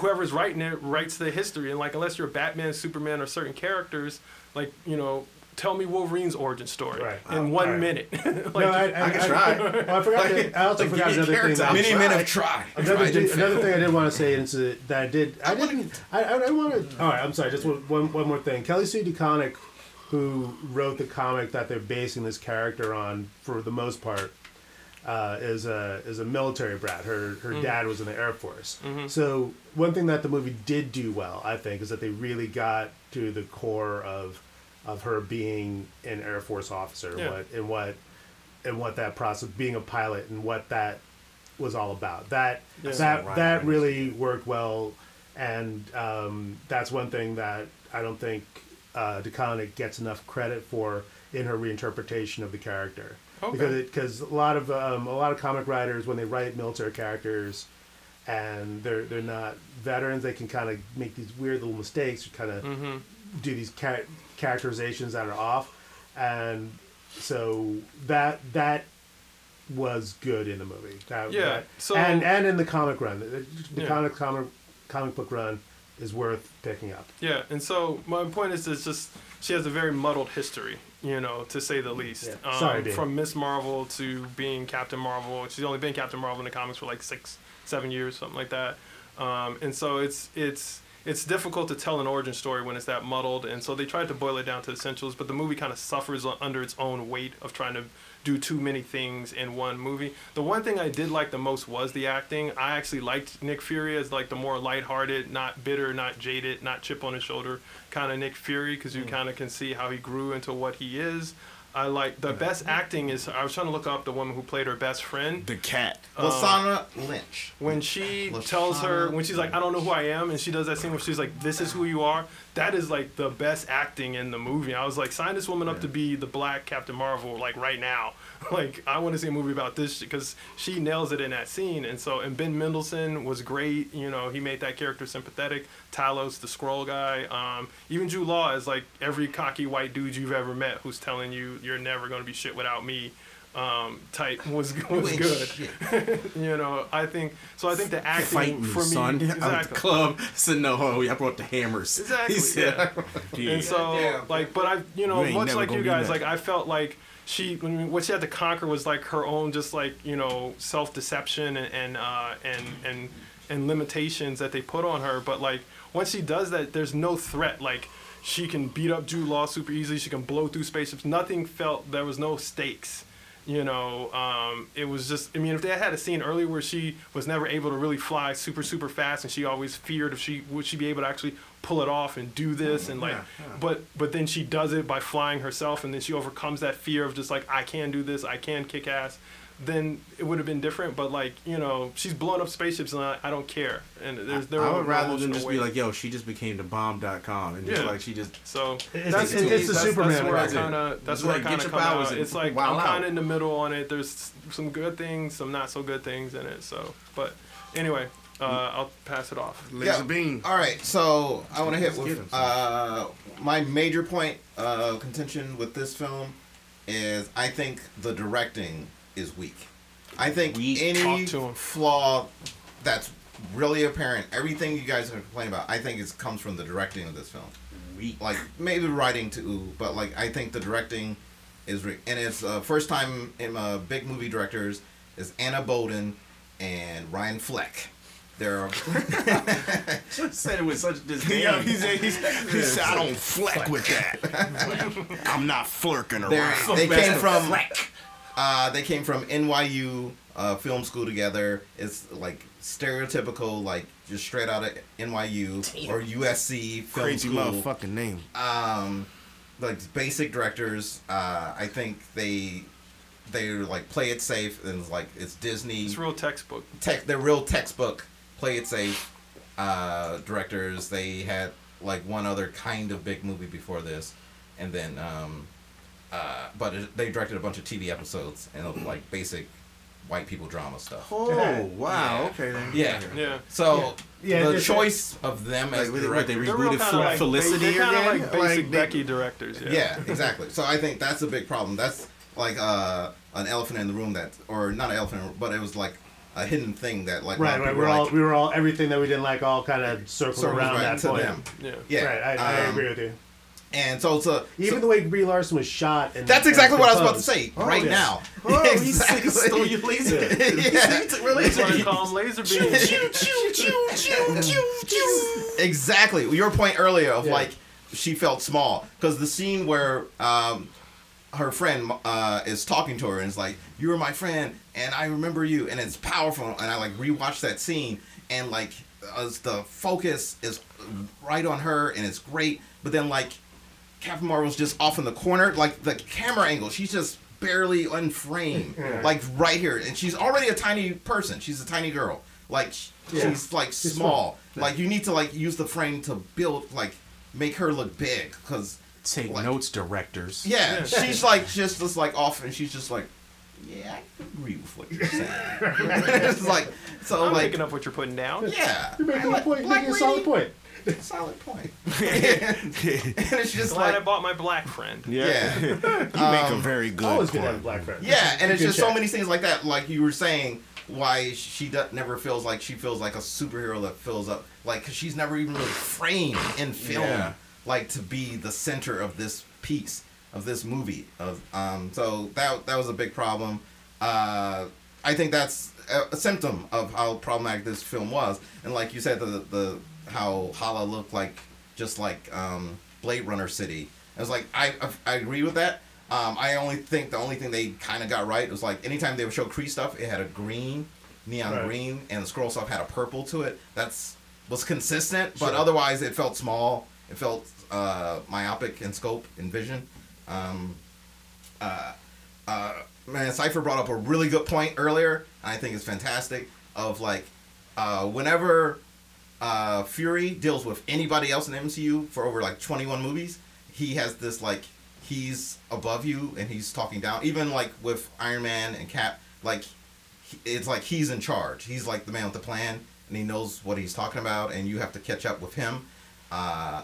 Whoever's writing it writes the history, and like unless you're Batman, Superman, or certain characters, like you know. Tell me Wolverine's origin story Right. in oh, one All right. minute. like, no, I, I, I can I- try. Well, I forgot. to, I also Like, forgot give me another thing. carrots, That, I'll Many try. men have tried. another, Tried and another thing I did want to say is that that I did. I didn't. I, I, I want to. All right, I'm sorry. Just one, one, one more thing. Kelly Sue DeConnick, who wrote the comic that they're basing this character on, for the most part, uh, is a is a military brat. Her her dad was in the Air Force. So one thing that the movie did do well, I think, is that they really got to the core of of her being an Air Force officer. Yeah. What and what and what that process being a pilot and what that was all about. That Yeah. that Right. that really worked well, and um, that's one thing that I don't think uh, DeConnick gets enough credit for in her reinterpretation of the character. Okay. Because because a lot of um, a lot of comic writers when they write military characters, and they're they're not veterans, they can kind of make these weird little mistakes, kind of Mm-hmm. do these char- characterizations that are off, and so that that was good in the movie. That, Yeah, that- so- and and in the comic run, the, the Yeah. comic comic comic book run is worth picking up. Yeah, and so my point is, it's just she has a very muddled history, you know, to say the least. Yeah. Um, Sorry, Dave. from Miss Marvel to being Captain Marvel, she's only been Captain Marvel in the comics for like six, seven years, something like that. Um, and so it's it's it's difficult to tell an origin story when it's that muddled. And so they tried to boil it down to essentials, but the movie kind of suffers under its own weight of trying to do too many things in one movie. The one thing I did like the most was the acting. I actually liked Nick Fury as like the more lighthearted, not bitter, not jaded, not chip on his shoulder kind of Nick Fury because you mm. kind of can see how he grew into what he is. I like the best acting is I was trying to look up the woman who played her best friend. The cat. Uh, Lasana Lynch. when she Lashana tells her when she's like I don't know who I am and she does that scene where she's like this is who you are. That is like the best acting in the movie. I was like sign this woman up to be the black Captain Marvel like right now like I want to see a movie about this because she nails it in that scene and so and Ben Mendelsohn was great you know he made that character sympathetic Talos the Skrull guy um, even Jude Law is like every cocky white dude you've ever met who's telling you you're never going to be shit without me um, type was was good you know, I think so. I think the acting Fighting for me, son out at the club. Said no, oh, I brought the hammers. Exactly, He said, And so, Damn. like, but I, you know, You much like you guys, like I felt like she, what she had to conquer was like her own, just like you know, self deception and and uh, and and and limitations that they put on her. But like once she does that, there's no threat. Like she can beat up Jude Law super easily. She can blow through spaceships. Nothing felt. There was no stakes. You know, um, it was just. I mean, if they had had a scene earlier where she was never able to really fly super super fast, and she always feared if she would she be able to actually pull it off and do this, and like, but but then she does it by flying herself, and then she overcomes that fear of just like I can do this, I can kick ass. Then it would have been different, but like you know, she's blowing up spaceships, and I, I don't care. And there's there I were would rather than emotional just be like, yo, she just became the bomb.com. And just Yeah. like, she just. So It's- that's, it's- it's the that's, Superman That's where I kind of. That's It's where like, I kind of come out. It's like wow, I'm kind of in the middle on it. There's some good things, some not so good things in it. So, but anyway, uh, I'll pass it off. Laser beam. All right, so I want to hit Let's get him with uh, my major point of contention with this film is I think the directing is weak. I think Weak. any Talk to him. flaw that's really apparent, everything you guys are complaining about, I think it comes from the directing of this film. Weak. Like maybe writing too, but like I think the directing is re- and it's uh, first time in uh, big movie directors is Anna Boden and Ryan Fleck. They're said it with such disdain. Yeah, he's, he's, he said, I don't fleck with that. I'm not flirking They're, around. they came from uh, they came from NYU uh, film school together. It's like stereotypical, like just straight out of NYU or USC film Crazy school. motherfucking name. Um, like basic directors. Uh, I think they they like play it safe and it's like it's Disney. It's real textbook. tech they're real textbook play it safe uh, directors they had like one other kind of big movie before this and then um, uh, but it, they directed a bunch of TV episodes and of, like basic white people drama stuff. Oh wow. Yeah. Okay then. Yeah. Yeah. So Yeah, the it's- choice of them as Like, what, what, they directors. They're rebooted Fel- like Felicity ba- they're kind of again. like basic they- Becky directors. Yeah. Yeah, exactly. So I think that's a big problem. That's like uh, an elephant in the room that, or not an elephant, in the room, but it was like a hidden thing that like a Right, of right. We're were all like, we were all everything that we didn't like all kind of circled around right that to point. them. Yeah. Yeah, Right, I, I um, agree with you. And so it's a Even so- the way Brie Larson was shot, and that's exactly what I was about to composed. say right yeah. now. Oh, he's he stole your laser. yeah. That's why they call them laser beams. exactly your point earlier of Yeah. like she felt small because the scene where um, her friend uh, is talking to her and is like you were my friend and i remember you and it's powerful and i like rewatched that scene and like as the focus is right on her and it's great but then like captain marvel's just off in the corner like the camera angle she's just barely in frame like right here and she's already a tiny person she's a tiny girl like Yeah. she's like She's small like you need to like use the frame to build like make her look big because Take Like- notes, directors. yeah, she's like just just like off, and she's just like, yeah, I agree with what you're saying. it's like so I'm like picking up what you're putting down. yeah, You're making a point. You're making a solid point. Solid point. and it's just Glad I bought my black friend. yeah, You um, make a very good Always good to have a black friend. yeah, and it's Good just so many things like that. Like you were saying, why she do- never feels like she feels like a superhero that fills up, like 'cause she's never even really framed in film, Yeah. Like to be the center of this piece of this movie. Of um, so that that was a big problem. Uh, I think that's a, symptom of how problematic this film was, and like you said, the the how Hala looked like just like um, Blade Runner City. I was like, I I, I agree with that. Um, I only think the only thing they kind of got right was like anytime they would show Kree stuff, it had a green, neon Right. green, and the Skrull stuff had a purple to it. That's was consistent, but Sure. otherwise it felt small. It felt uh, myopic in scope and vision. Um, uh, uh, man, Cipher brought up a really good point earlier. I think it's fantastic. Of like, uh, whenever uh, Fury deals with anybody else in the MCU for over like 21 movies, he has this like he's above you and he's talking down. Even like with Iron Man and Cap, like it's like he's in charge. He's like the man with the plan and he knows what he's talking about, and you have to catch up with him. Uh,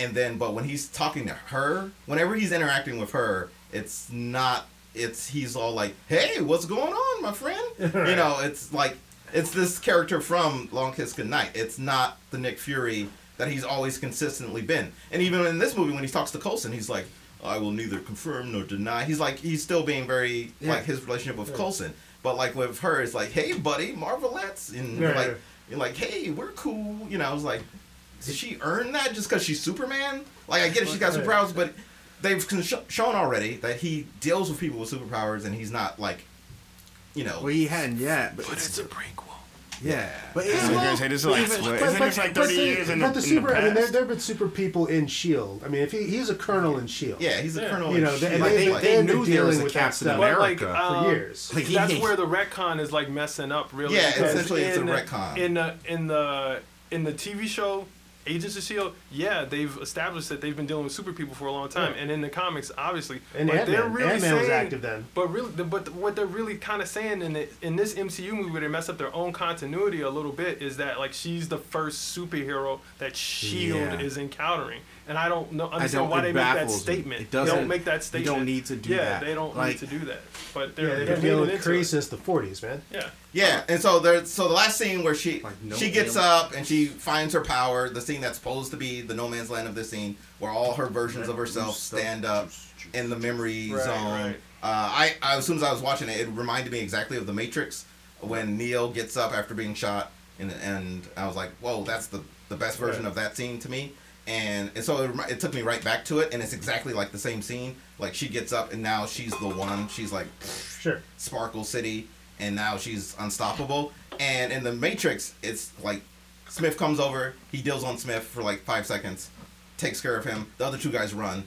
and then, but when he's talking to her, whenever he's interacting with her, it's not. It's he's all like, "Hey, what's going on, my friend?" You know, it's like it's this character from Long Kiss Goodnight. It's not the Nick Fury that he's always consistently been. And even in this movie, when he talks to Coulson, he's like, "I will neither confirm nor deny." He's like, he's still being very Yeah. like his relationship with Coulson. But like with her, it's like, "Hey, buddy, Marvelettes," and Yeah, like, you're like, "Hey, we're cool." You know, I was like, did she earn that just because she's Superman? Like, I get it, she's got Right. superpowers, but they've con- shown already that he deals with people with superpowers and he's not like, you know. Well, he hadn't yet, but, But it's a prequel. yeah. But I it's was gonna say this is like, even- But- isn't but- this like 30 the- years in but the, the in the super. I mean, there past? there have been super people in Shield. I mean, if he he's a colonel in Shield. yeah, he's a colonel. You in know, they- Like, they- they, they they've been knew there was dealing a with that Captain stuff. But like, America. um, for years. Like, he that's hates- where the retcon is like messing up, really. Yeah, because essentially it's a retcon. In the in the in the TV show Agents of Shield, yeah, they've established that they've been dealing with super people for a long time, Yeah. and in the comics, obviously, And but they're really Ant-Man was saying- active then. But really, the- but what they're really kind of saying in the, in this MCU movie, where they mess up their own continuity a little bit, is that like she's the first superhero that Shield Yeah. is encountering, and I don't know understand don't- why they make that baffles me. statement. It they doesn't- don't make that you statement. don't need to do yeah, that. they don't Like- need to do that. But they're, they've they're been dealing leaning into it. since the 40s, man. Yeah. Yeah, and so there. So the last scene where she Like, no she gets alien- up and she finds her power. The scene that's supposed to be the no man's land of this scene, where all her versions of herself stand up in the memory Right, zone. right. Uh, I, I as soon as I was watching it, it reminded me exactly of the Matrix when Neo gets up after being shot, and and I was like, whoa, that's the the best version Right. of that scene to me. And, and so it, it took me right back to it, and it's exactly like the same scene. Like she gets up, and now she's the one. She's like, Sure. Sparkle City, and now she's unstoppable. And in the Matrix, it's like Smith comes over, he deals on Smith for like five seconds, takes care of him. The other two guys run.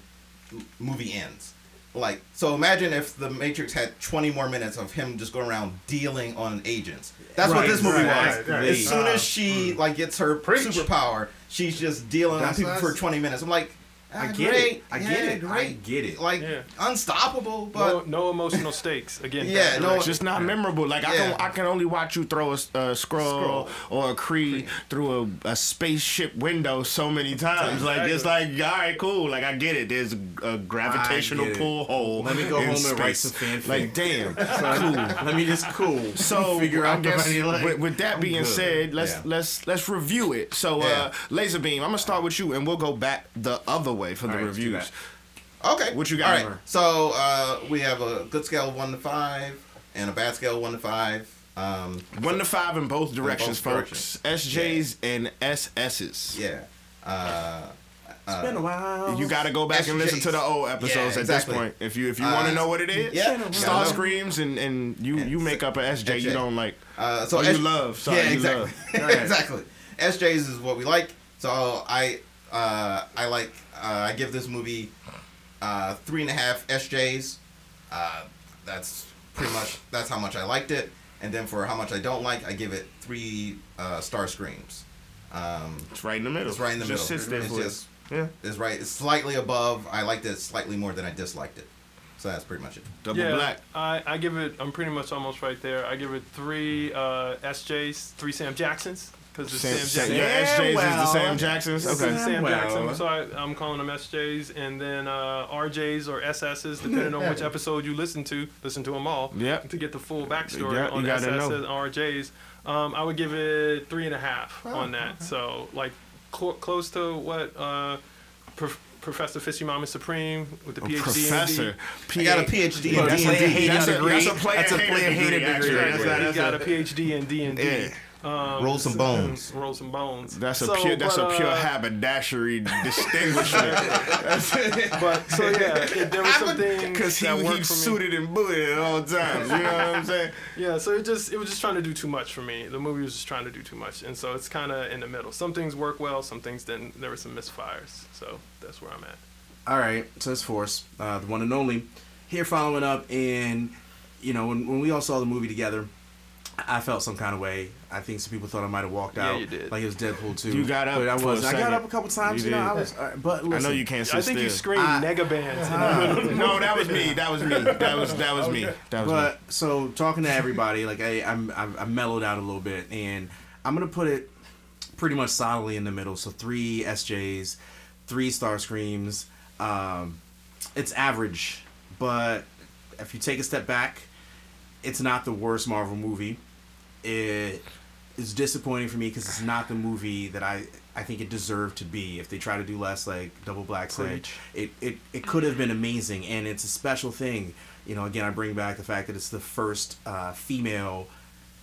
Movie ends. Like so, imagine if the Matrix had 20 more minutes of him just going around dealing on agents. That's what this movie right, was. right, right. As soon Uh, as she like gets her Preach. superpower, she's just dealing That's on people us. for 20 minutes. I'm like, I get great. it. I Yeah, get it. I great. get it. Like Yeah. unstoppable, but no emotional stakes. Again, Yeah, no- direction. just not memorable. Like I Yeah. can I can only watch you throw a, a Skrull, Skrull. or a Kree through a, a spaceship window so many times. Like it's like all right, cool. Like I get it. There's a, a gravitational I get it. pull hole. Let me go in home and write space. some fanfic. Like damn. cool. Let me just cool. So figure out I guess like, with, with that I'm being good. said, let's Yeah. let's let's review it. So Yeah. uh Laser Beam, I'm gonna start with you and we'll go back the other way for the All right, let's reviews. okay. What you got, All right. Amber? So uh, we have a good scale of one to five and a bad scale of one to five. Um, One to five in both directions, both folks. SJs and SSs. yeah. Uh, It's been a while. You got to go back and listen to the old episodes Yeah, at exactly. this point. If you if you Uh, want to know what it is, yeah. Star Yeah. Screams and and you you make up an SJ you don't like. Uh, so Oh, you love. Sorry, yeah, you exactly. love. Exactly. SJs is what we like. So I uh, I like uh, I give this movie uh, three and a half SJs. Uh, that's pretty much that's how much I liked it. And then for how much I don't like, I give it three uh, star screams. Um, It's right in the middle. it's right in the Just middle. sits there it's just yeah. it's right. It's slightly above. I liked it slightly more than I disliked it. So that's pretty much it. Double yeah, black. I, I give it. I'm pretty much almost right there. I give it three uh, SJs, three Sam Jacksons, because the Sam, Sam, Sam, Jackson. yeah, SJs is the. Sam Jacksons. It's Okay. Sam Well. Jackson, so I, I'm calling them SJs, and then uh, RJs or SSs, depending on which episode you listen to. Listen to them all. Yep. To get the full backstory Yeah, you on gotta SSs know. and RJs, um, I would give it three and a half on that. So like cl- close to what uh, Prof- Professor Fishy Mama Supreme with the A PhD. professor. I got a PhD in Look, that's a D&D. That's a- degree. that's a player That's a hater player degree, hater degree. That's Exactly. not- He that's got a- a PhD in D and D. Yeah. Um, Roll some bones. Roll some bones. That's a So, pure. That's but, a pure uh, haberdashery distinguishment. But so yeah, it, there were some things Because he, that he worked for me. suited and booted at all times. You know what I'm saying? Yeah, so it just it was just trying to do too much for me. The movie was just trying to do too much, and so it's kind of in the middle. Some things work well, some things didn't. There were some misfires, so that's where I'm at. All right, so it's Force, uh, the one and only. Here following up, and you know, when, when we all saw the movie together, I felt some kind of way. I think some people thought I might have walked Yeah, out. you did. Like it was Deadpool too. You got up but I for a was. I got up a couple times. You You, know, did. I was. Uh, but I know you can't sit I think still. you screamed I- nega bands. no, that was me. That was me. That was that was me. That was But so talking to everybody, like I, I'm, I'm, I mellowed out a little bit, and I'm gonna put it pretty much solidly in the middle. So three SJs, three Star Screams. Um, it's average, but if you take a step back, it's not the worst Marvel movie. It is disappointing for me because it's not the movie that I I think it deserved to be. If they try to do less, like Double Black it, it it could have been amazing, and it's a special thing. You know, again, I bring back the fact that it's the first uh, female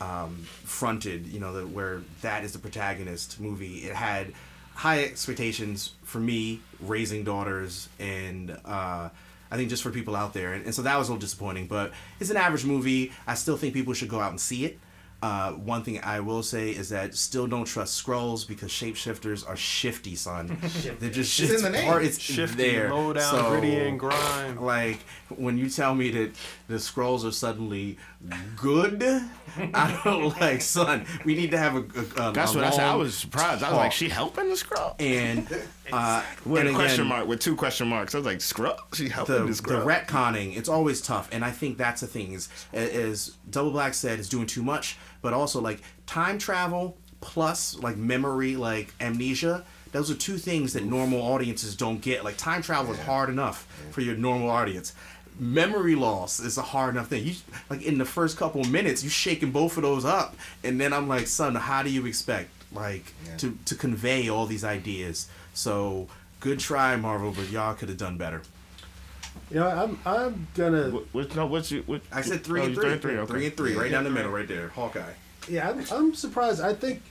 um, fronted. You know, the, where that is the protagonist movie. It had high expectations for me raising daughters and. Uh, I think just for people out there, and, and so that was a little disappointing. But it's an average movie. I still think people should go out and see it. Uh, one thing I will say is that still don't trust Skrulls because shapeshifters are shifty, son. They're just It's in the name. part- It's Shifty, there. low down, So, gritty, and grime. Like when you tell me that the Skrulls are suddenly good, I don't like, son. We need to have a. a, a That's a what I said. I was surprised. I was like, talk. she helping the Skrull? and uh, With and a again, question mark, with two question marks. I was like, Skrull? She helping the, the the retconning it's always tough and i think that's the thing is as double black said is doing too much but also like time travel plus like memory like amnesia those are two things that normal audiences don't get. Like time travel is hard enough for your normal audience. Memory loss is a hard enough thing. You like in the first couple minutes you shaking both of those up and then i'm like son how do you expect like to to convey all these ideas? So good try marvel but y'all could have done better You know, I'm I'm gonna What, what, no, what's you? What, I said oh, three oh, and you three. three, okay. Three and three, right down the middle, right there. Hawkeye. yeah. I'm, I'm surprised. I think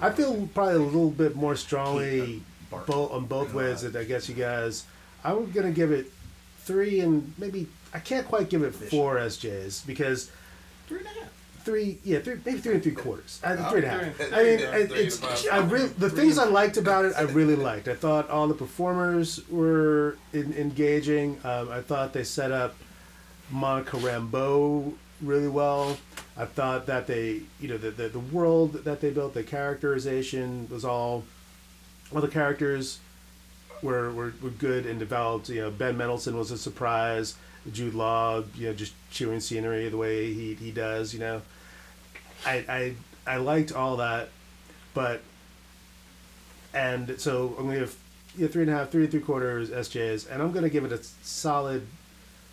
I feel probably a little bit more strongly uh, both on both ways that I guess you guys. I'm gonna give it three and maybe I can't quite give it four SJs because Three and a half. Three, yeah, three, maybe three and three quarters. I, Oh, three and a half. I mean, Yeah, it, three it's. I really the things I liked about it. I really liked. I thought all the performers were in, engaging. Um, I thought they set up Monica Rambeau really well. I thought that they, you know, the, the the world that they built, the characterization was all, all the characters were, were were good and developed. You know, Ben Mendelsohn was a surprise. Jude Law, you know, just chewing scenery the way he he does. You know, I I I liked all that, but and so I'm gonna give know, three and a half, three and three quarters SJs, and I'm gonna give it a solid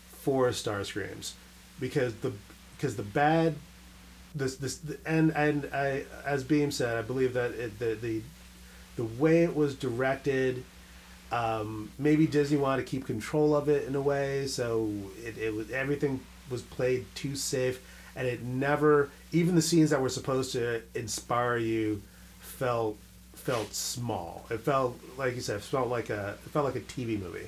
four star screams because the because the bad this this and and I as Beam said I believe that it, the the the way it was directed um, maybe Disney wanted to keep control of it in a way so it, it was everything was played too safe and it never even the scenes that were supposed to inspire you felt felt small it felt like you said it felt like a it felt like a TV movie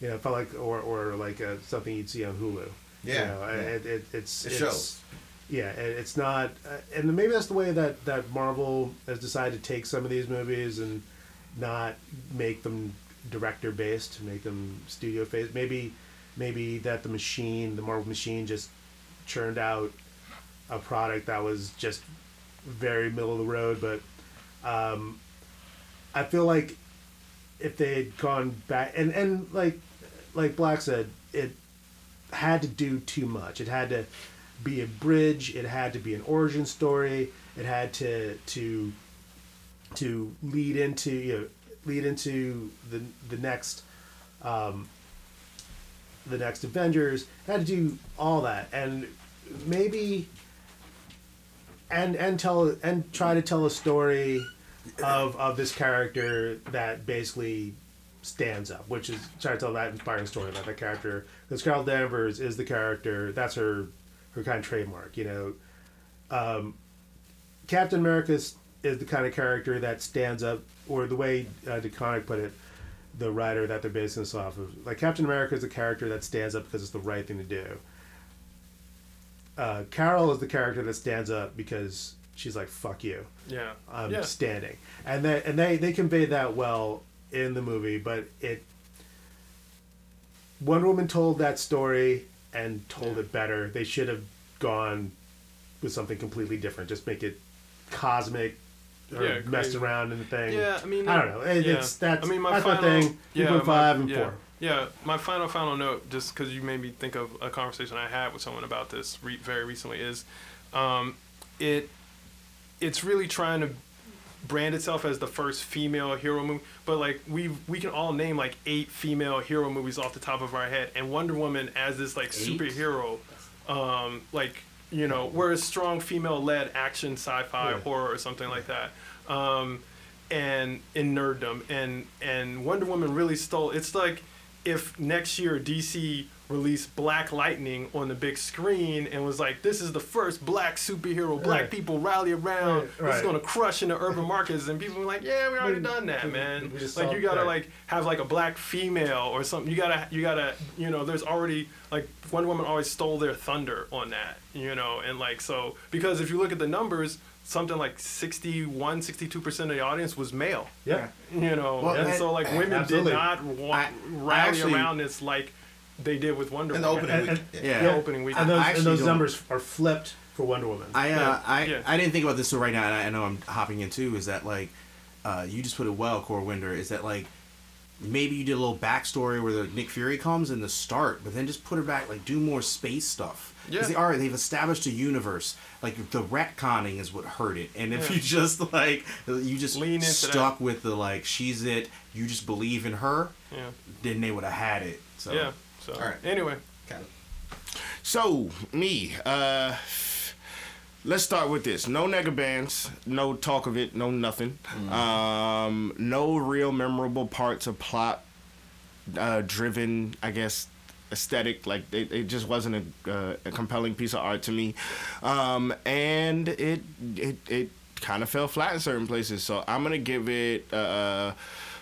you know, it felt like or or like uh something you'd see on Hulu. Yeah, you know, yeah. It, it, it's It it's, shows. Yeah, it, it's not, uh, and maybe that's the way that that Marvel has decided to take some of these movies and not make them director based, make them studio based. Maybe maybe that the machine, the Marvel machine, just churned out a product that was just very middle of the road, but um, I feel like if they had gone back and and like like Black said, it had to do too much. It had to be a bridge. It had to be an origin story. It had to to to lead into you know lead into the the next um, the next Avengers. Had to do all that and maybe and and tell and try to tell a story of of this character that basically stands up, which is try to tell that inspiring story about that character. Because Carol Danvers is the character. That's her her kind of trademark. You know, um, Captain America is, the kind of character that stands up, or the way uh, DeConnick put it, the writer that they're basing this off of. Like Captain America is the character that stands up because it's the right thing to do. Uh, Carol is the character that stands up because she's like "fuck you." Yeah. um, yeah. standing, and they and they they convey that well in the movie. But it Wonder Woman told that story and told it better. They should have gone with something completely different. Just make it cosmic. Or Yeah, messed crazy. around in the thing. Yeah, I mean, I don't know. It, yeah. It's that's I mean, my that's final, my thing. Yeah, 2.5 my- and yeah, four. Yeah, my final final note, just because you made me think of a conversation I had with someone about this re- very recently, is um, it it's really trying to brand itself as the first female hero movie, but like we we can all name like eight female hero movies off the top of our head, and Wonder Woman as this like superhero, um, like you know, we're a strong female-led action, sci-fi, Yeah. horror, or something like that. Um, and in nerddom, and and Wonder Woman really stole. It's like if next year DC released Black Lightning on the big screen and was like, "This is the first black superhero. Black Right. people rally around. Right, This is gonna crush in the urban markets." And people were like, "Yeah, we already done that, man. Like saw- you gotta right. like have like a black female or something. You gotta you gotta you know. There's already like Wonder Woman always stole their thunder on that, you know, and like so because if you look at the numbers." Something like 61, 62% of the audience was male Yeah. you know Well, and and- so like women Absolutely. did not want I- I rally actually- around this like they did with Wonder In the Woman. opening And- week. and- yeah. Yeah. The opening week. And those, and those numbers are flipped for Wonder Woman. I uh, Yeah, I yeah. I didn't think about this till right now, and I, I know I'm hopping in too. Is that like, uh, you just put it well, Core Winder. Is that like, maybe you did a little backstory where the Nick Fury comes in the start, but then just put her back, like do more space stuff. Because Yeah. they are they've established a universe. Like the retconning is what hurt it, and if Yeah. you just like you just Lean into stuck with the like she's it, you just believe in her, yeah then they would have had it. So yeah so All right. anyway Kind of. So me, uh, let's start with this. No nega bands, no talk of it, no nothing. Um, no real memorable parts of plot uh, driven, I guess, aesthetic. Like it, it just wasn't a, uh, a compelling piece of art to me, um, and it it it kind of fell flat in certain places. So I'm gonna give it uh,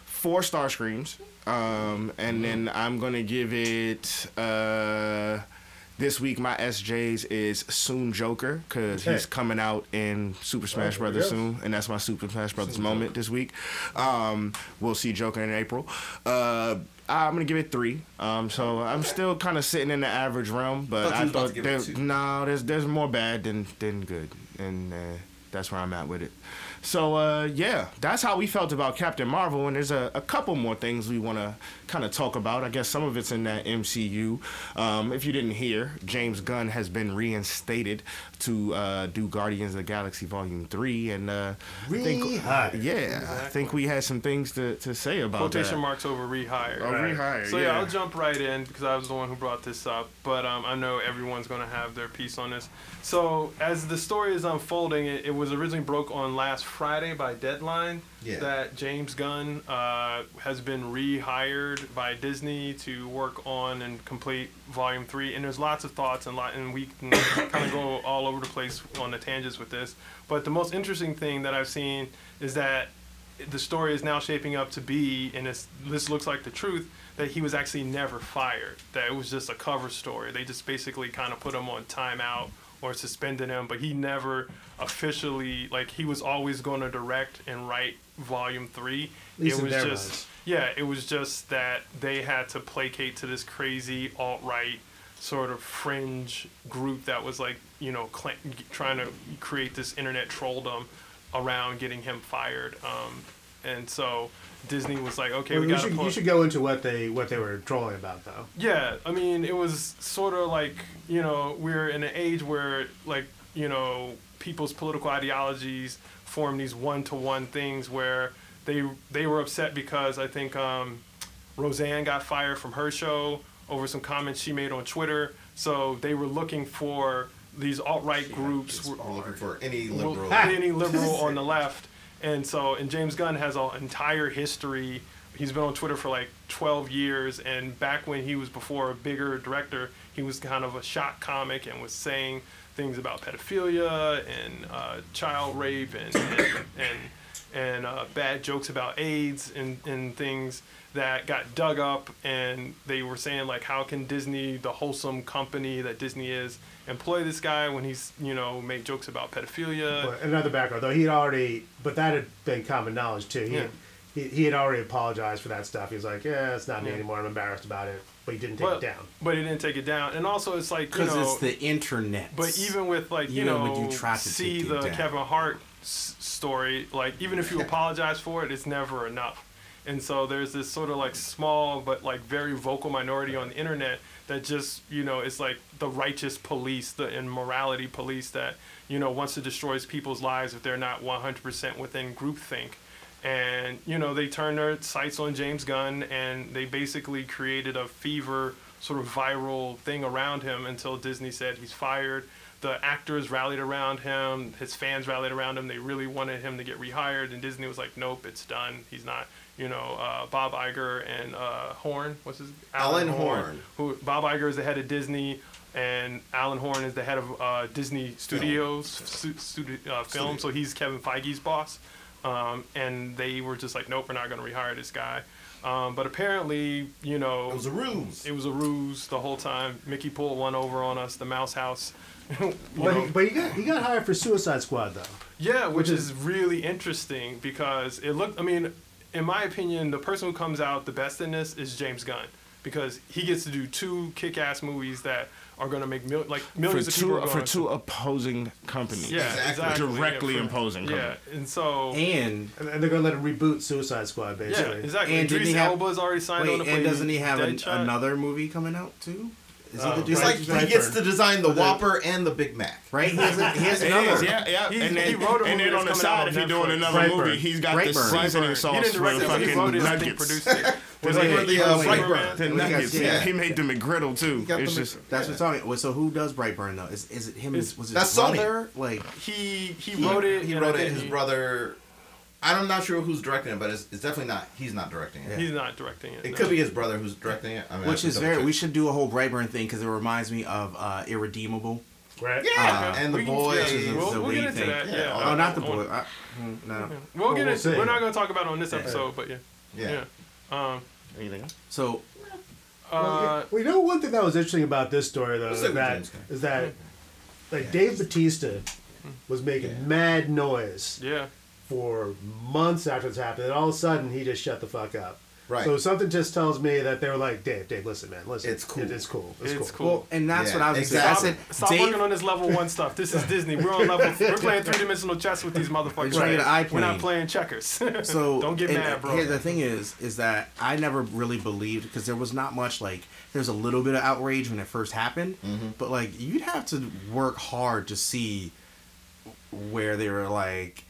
four star screams, um, and then I'm gonna give it. Uh, this week my SJs is soon Joker because he's coming out in Super Smash there we Brothers soon, and that's my Super Smash Brothers moment this week. Um, we'll see Joker in April. Uh, I'm gonna give it three. Um, so I'm still kind of sitting in the average realm, but I was thought there, no, there's there's more bad than than good, and uh, that's where I'm at with it. So uh, yeah, that's how we felt about Captain Marvel, and there's a, a couple more things we want to kind of talk about. I guess some of it's in that MCU. Um, if you didn't hear, James Gunn has been reinstated to uh, do Guardians of the Galaxy Volume Three, and uh, I think, Rehired. yeah, I think we had some things to, to say about Quotation that. marks over rehire. Oh, rehire, So yeah. yeah. I'll jump right in because I was the one who brought this up. But um, I know everyone's going to have their piece on this. So as the story is unfolding, it, it was originally broke on last Friday by Deadline Yeah. that James Gunn uh, has been rehired by Disney to work on and complete Volume Three. And there's lots of thoughts and lot, and we can kind of go all over the place on the tangents with this. But the most interesting thing that I've seen is that the story is now shaping up to be, and it's, this looks like the truth, that he was actually never fired. That it was just a cover story. They just basically kind of put him on timeout or suspended him, but he never officially, like, he was always going to direct and write volume three. it was just, minds. yeah, it was just that they had to placate to this crazy alt right sort of fringe group that was like, you know, cl- trying to create this internet trolldom around getting him fired. Um, and so Disney was like, okay, Well, we you, got to should, you should go into what they what they were trolling about though. Yeah, I mean, it was sort of like you know we're in an age where like you know people's political ideologies form these one-to-one things where they they were upset because I think um, Roseanne got fired from her show over some comments she made on Twitter. So they were looking for these alt-right groups. were- We're looking for any liberal. any liberal on the left. And so, and James Gunn has an entire history. He's been on Twitter for like 12 years, and back when he was before a bigger director, he was kind of a shock comic and was saying things about pedophilia and uh, child rape and and and, and uh, bad jokes about AIDS and, and things that got dug up and they were saying like how can Disney the wholesome company that Disney is employ this guy when he's you know made jokes about pedophilia But another background though, he had already, but that had been common knowledge too. He, Yeah. had, he, he had already apologized for that stuff. He was like, yeah, it's not me Yeah. anymore. I'm embarrassed about it. But he didn't take but, it down. but he didn't take it down and also it's like you Because know it's the internet. But even with like you Even know, when you try to see take it the down. Kevin Hart s- story, like even if you apologize for it, it's never enough. And so there's this sort of like small but like very vocal minority on the internet that just you know is like the righteous police, the immorality police that you know wants to destroy people's lives if they're not 100% within groupthink. And you know they turned their sights on James Gunn and they basically created a fever sort of viral thing around him until Disney said he's fired. The actors rallied around him, his fans rallied around him. They really wanted him to get rehired, and Disney was like, "Nope, it's done. He's not." You know, uh, Bob Iger and uh, Horn, what's his? Name? Alan Horn. Who Bob Iger is the head of Disney, and Alan Horn is the head of uh, Disney Studios stu- studi- uh, film. So he's Kevin Feige's boss. Um, and they were just like, "Nope, we're not going to rehire this guy." Um, but apparently, you know, It was a ruse. it was a ruse the whole time. Mickey pulled one over on us, the Mouse House. You But, know, he, but he got he got hired for Suicide Squad though. yeah, which is really interesting because it looked. I mean, in my opinion, the person who comes out the best in this is James Gunn because he gets to do two kick-ass movies that are going to make mil- like for millions of people. two Are for two to, opposing companies. yeah, Exactly. exactly. Directly yeah, for- imposing Yeah, and so and And, and they're gonna let him reboot Suicide Squad basically. yeah, basically. exactly. And And didn't Idris he have- Elba's already signed on wait, to play and doesn't he have an, another movie coming out too? Is Oh, he the It's director? like he gets to design the the- Whopper and the Big Mac. right. He has, a, he has It another. is, yeah, yeah. He- and then, he wrote a and movie then on the that's coming out side, on if he's doing Netflix. another Brightburn. movie, he's got the seasoning he sauce didn't for the it, but he fucking wrote it. He nuggets. produced it. The Was Like he the the uh, Brightburn. the nuggets. yeah. He made the McGriddle too. It's just That's what I'm talking. So who does Brightburn though? Is is it him? It's- was his that's Sony. brother? Like He he He wrote it. He wrote it. His brother. I'm not sure who's directing it, but it's, it's definitely not. He's not directing it. He's not directing it. It no. could be his brother who's directing it. I mean, which should is very. check. We should do a whole Brightburn thing because it reminds me of uh, Irredeemable. Right? Yeah, Uh, and the boy yeah, is we'll, the we'll lead get into thing. that. Yeah, Yeah. Oh, not the boy. I, mm, no. We'll get Well, we'll into. see. We're not going to talk about it on this episode, but yeah. yeah. Yeah. Um. anything. else? So Uh. well, you know one thing that was interesting about this story though is say with that James Gunn. that like Dave Batista was making mad noise Yeah. For months after this happened, and all of a sudden he just shut the fuck up. Right. So something just tells me that they were like, Dave, Dave, listen, man, listen. It's cool. It is cool. It's, It's cool. cool. Well, and that's Yeah, what I was exactly. saying. I said, Stop Dave, working on this level one stuff. This is Disney. We're on level. We're playing three dimensional chess with these motherfuckers. trying to get an We're not playing checkers. So don't get and, mad, bro. Here, the thing is, is that I never really believed because there was not much like there's a little bit of outrage when it first happened, Mm-hmm. but like you'd have to work hard to see where they were like,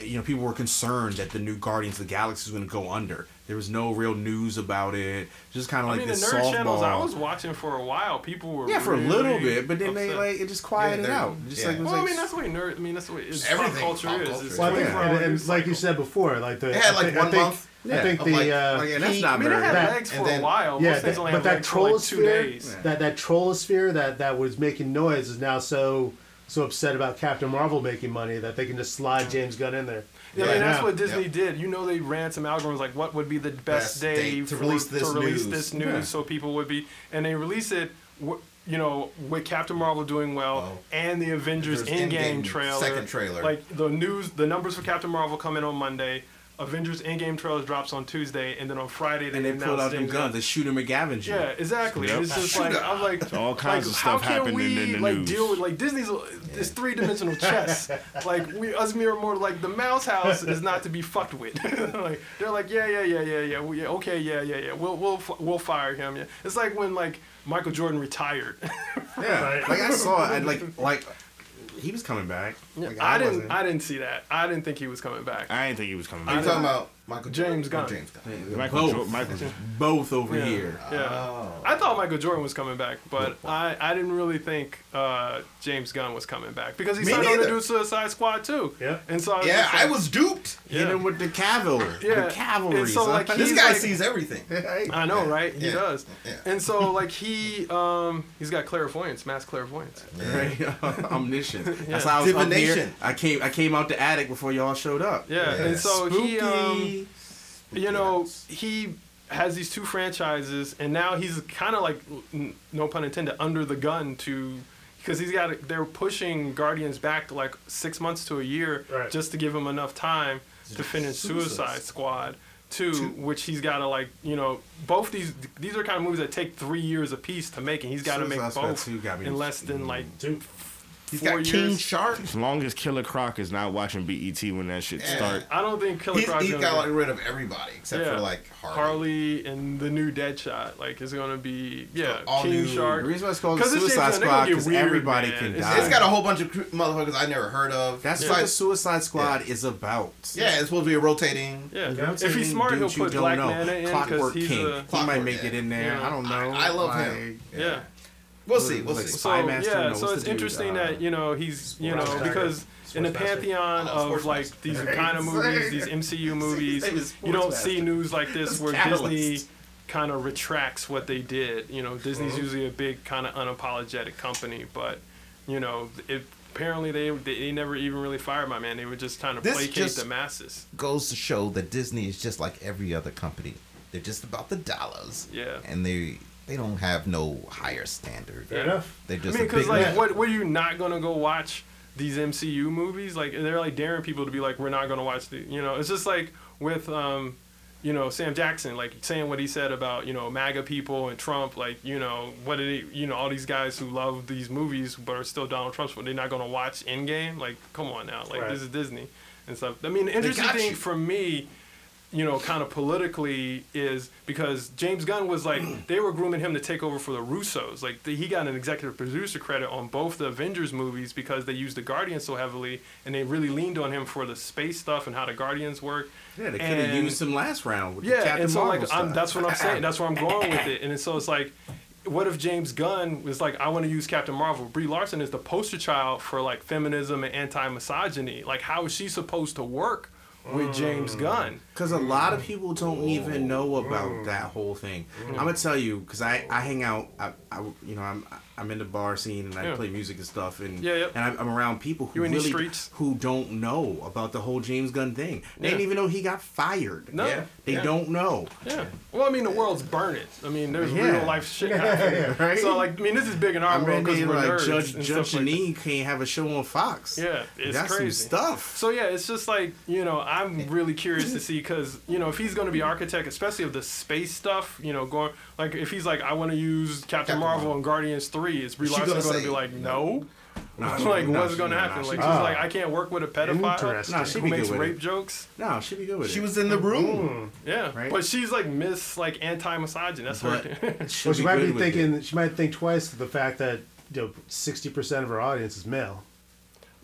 you know, people were concerned that the new Guardians of the Galaxy was going to go under. There was no real news about it. Just kind of like mean, the this nerd softball. channels I was watching for a while, people were yeah, for a little bit, but then they like it just quieted they're- out. Just yeah. like it was Well, I mean, that's the way nerd. I mean, that's the way it's Everything pop culture pop is. It's Well, I think, 24 and, and like you said before, like the It had like think, one I think, month, I think the like- uh, like, yeah, that's not I mean, it very. had that- legs for then- a while. yeah, Most things that, only but have that legs for like two trollosphere, days. that that trollosphere that that was making noise is now so so upset about Captain Marvel making money that they can just slide James Gunn in there. Yeah, I mean, that's what Disney Yep. did. You know, they ran some algorithms like what would be the best, Best day date to for- release this to release news. this news, Yeah. so people would be, and they release it. You know, with Captain Marvel doing well Oh. and the Avengers Avengers Endgame Endgame trailer, second trailer. like the news, the numbers for Captain Marvel come in on Monday. Avengers Endgame trailer drops on Tuesday, and then on Friday they and they announce pulled out them James guns, Gunn. the shooter McGavin. Yeah, exactly. Yep. It's just like I'm like, all kinds like, of how stuff can happening we in the like news. deal with like Disney's this three dimensional chess? like we us mere more like the Mouse House is not to be fucked with. like they're like yeah yeah yeah yeah yeah we, yeah okay yeah yeah yeah we'll we'll we'll fire him. Yeah, it's like when like Michael Jordan retired. Yeah, like I saw it. I like like he was coming back. Like, I didn't wasn't. I didn't see that. I didn't think he was coming back. I didn't think he was coming Are you back. talking about Michael James Gunn. James Gunn. Michael, Both. Jo- Michael both over Yeah. here. Yeah. Oh. I thought Michael Jordan was coming back, but I, I didn't really think uh, James Gunn was coming back because he Me signed on to do Suicide Squad too. Yeah. And so I was Yeah, just I was duped. Hit him with the cavalry. Yeah. The cavalry. And so, like, This guy like- sees everything. I know, right? He does. Yeah. And so like he um he's got clairvoyance, mass clairvoyance. right? Omniscient. That's how I was up here. Divination. I came. I came out the attic before y'all showed up. Yeah. Yeah. And so he um Spooky. You know, he has these two franchises, and now he's kind of like, n- no pun intended, under the gun to, because he's got, they're pushing Guardians back to like six months to a year Right. just to give him enough time to finish Suicide Squad. Two, which he's got to like, you know, both these these are kind of movies that take three years apiece to make, and he's got to make both got me- in less than like Two. He's four got King years. Shark. As long as Killer Croc is not watching BET when that shit Yeah. start. I don't think Killer He's, Croc's he's gonna got like rid of everybody except Yeah. for like Harley. Harley and the new Deadshot, like, is gonna be yeah, all King new- Shark. The reason why it's called it's Suicide James Gunn, they Squad gonna because everybody man. can It's- die. It's got a whole bunch of motherfuckers I never heard of. That's It's what like- the Suicide Squad is about. yeah, it's supposed to be a rotating. Yeah, You know, if he's smart, he'll put Black know. Manta in because Clockwork he's King. a he Clockwork, might make it in there. I don't know. I, I love him. yeah. We'll see. We'll Like see. So Spy Master? yeah, No, so it's the dude? interesting Uh, that you know he's you know Sportsmaster. because in the pantheon Oh, of like these kind of movies, these MCU movies, you don't Sportsmaster. see news like this where Disney kind of retracts what they did. You know, Disney's Uh-huh. usually a big kind of unapologetic company, but you know, it, apparently they, they they never even really fired my man. They were just trying to This placate just- the masses. Goes to show that Disney is just like every other company. They're just about the dollars. Yeah. And they they don't have no higher standard. Fair enough. They're I just mean, because like, net. what were you not gonna go watch these MCU movies? Like, they're like daring people to be like, we're not gonna watch the. You know, it's just like with um, you know, Sam Jackson, like saying what he said about you know MAGA people and Trump. Like, you know, what did he? You know, all these guys who love these movies but are still Donald Trump's, but they're not gonna watch Endgame. Like, come on now, like Right. this is Disney and stuff. I mean, the interesting thing you. for me you know, kind of politically is because James Gunn was like they were grooming him to take over for the Russos. Like the, he got an executive producer credit on both the Avengers movies because they used the Guardians so heavily, and they really leaned on him for the space stuff and how the Guardians work. Yeah, they could have used him last round with Yeah, Captain and so Marvel like I'm, that's what I'm saying. That's where I'm going with it. And so it's like, what if James Gunn was like, I want to use Captain Marvel? Brie Larson is the poster child for like feminism and anti-misogyny. Like, how is she supposed to work with James Gunn? Because a lot of people don't even know about that whole thing. I'm gonna tell you because I, I hang out I, I you know I'm I'm in the bar scene and I Yeah. play music and stuff, and Yeah, yeah. and I'm, I'm around people who You in these really who don't know about the whole James Gunn thing. They didn't even know he got fired. No. Yeah. They don't know. Yeah. Well, I mean, the world's burning. I mean, there's real life shit happening. Right? So, like, I mean, this is big in our I world because we're like nerds Judge and Judge stuff like can't have a show on Fox. Yeah, it's That's crazy. some stuff. So yeah, it's just like you know, I'm really curious to see because you know if he's going to be architect, especially of the space stuff, you know, going like if he's like I want to use Captain, Captain Marvel Marvel. and Guardians Three, is Brie She Larson gonna going to say be like no? No, she- like no, what's she- going to no, happen? she- Like she's like I can't work with a pedophile Interesting. Nah, she'd who be makes good with rape it. jokes. No, she'd be good with it. She was in the mm. room. Yeah, Right. but she's like Miss like anti-misogyn. That's But she'd Well, she be might good be with it. thinking. She might think twice of the fact that you know sixty percent of her audience is male.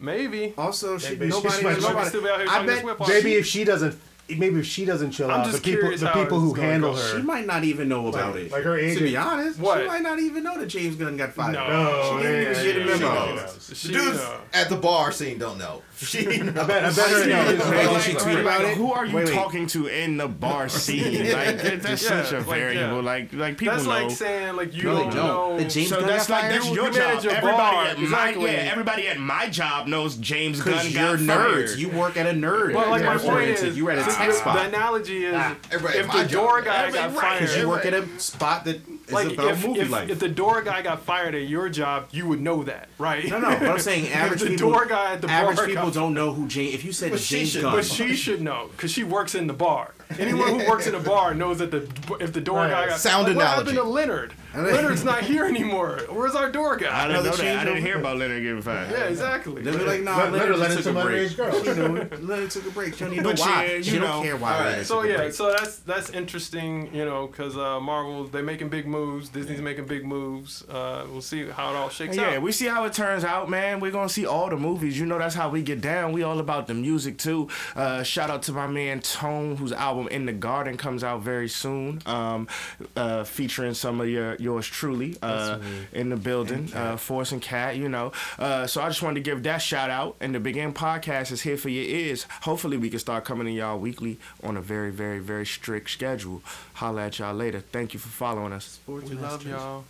Maybe. Also, she, Maybe she nobody, might- nobody, Nobody still be out here I talking this bet whip off. Maybe if she doesn't, maybe if she doesn't chill I'm out, the people, the people who handle go. her. She might not even know about Like- it. like her To be honest, What? she might not even know that James Gunn got fired. No. She didn't yeah, even get a yeah, memo. she knows. She, The dudes uh, at the bar scene don't know. She knows. I bet, I bet her. She no, knows. Hey, did Like, she like, tweet about it? Who are you Wait, wait. talking to in the bar scene? Like that, that's Yeah, such a like, variable. yeah. Like like people that's know. like saying like you No, they don't don't. know. The James so Gunn that's got like that's your job. Everybody at my exactly. yeah, everybody at my job knows James Gunn Because got you're fired. nerds. You work at a nerd. Well, like my point is, you were at a since tech the- spot. The analogy is everybody if the door job. guy got right, fired, you work at a spot that is like about if, movie if, life. if the door guy got fired at your job, you would know that, right? no, no. But I'm saying average the people. door guy at the average bar people got- don't know who Jane. If you said But she James should- Gunn, But she should know because she works in the bar. Anyone who works in a bar knows that the if the door Right. guy got Sound like, what analogy. happened to Leonard? Leonard's not here anymore. Where's our door I guy? didn't know Another that. I didn't hear about Leonard getting fired. Yeah, exactly. They'll be like, nah, Let- let her Leonard let just in took a break. underage. She knew Leonard took a break. She don't even know why. yeah, she you don't care why. Alright. Leonard So took a yeah, break. so that's that's interesting, you know, because uh, Marvel they're making big moves, Disney's making big moves. Uh, we'll see how it all shakes Yeah, out. Yeah, we see how it turns out, man. We're gonna see all the movies. You know that's how we get down. We all about the music too. Uh, shout out to my man Tone, whose album In the Garden comes out very soon. Um, uh, featuring some of your yours truly uh, in the building. Uh, Force and Cat, you know. Uh, so I just wanted to give that shout out. And the Begin podcast is here for your ears. Hopefully we can start coming to y'all weekly on a very, very, very strict schedule. Holla at y'all later. Thank you for following us. we love y'all.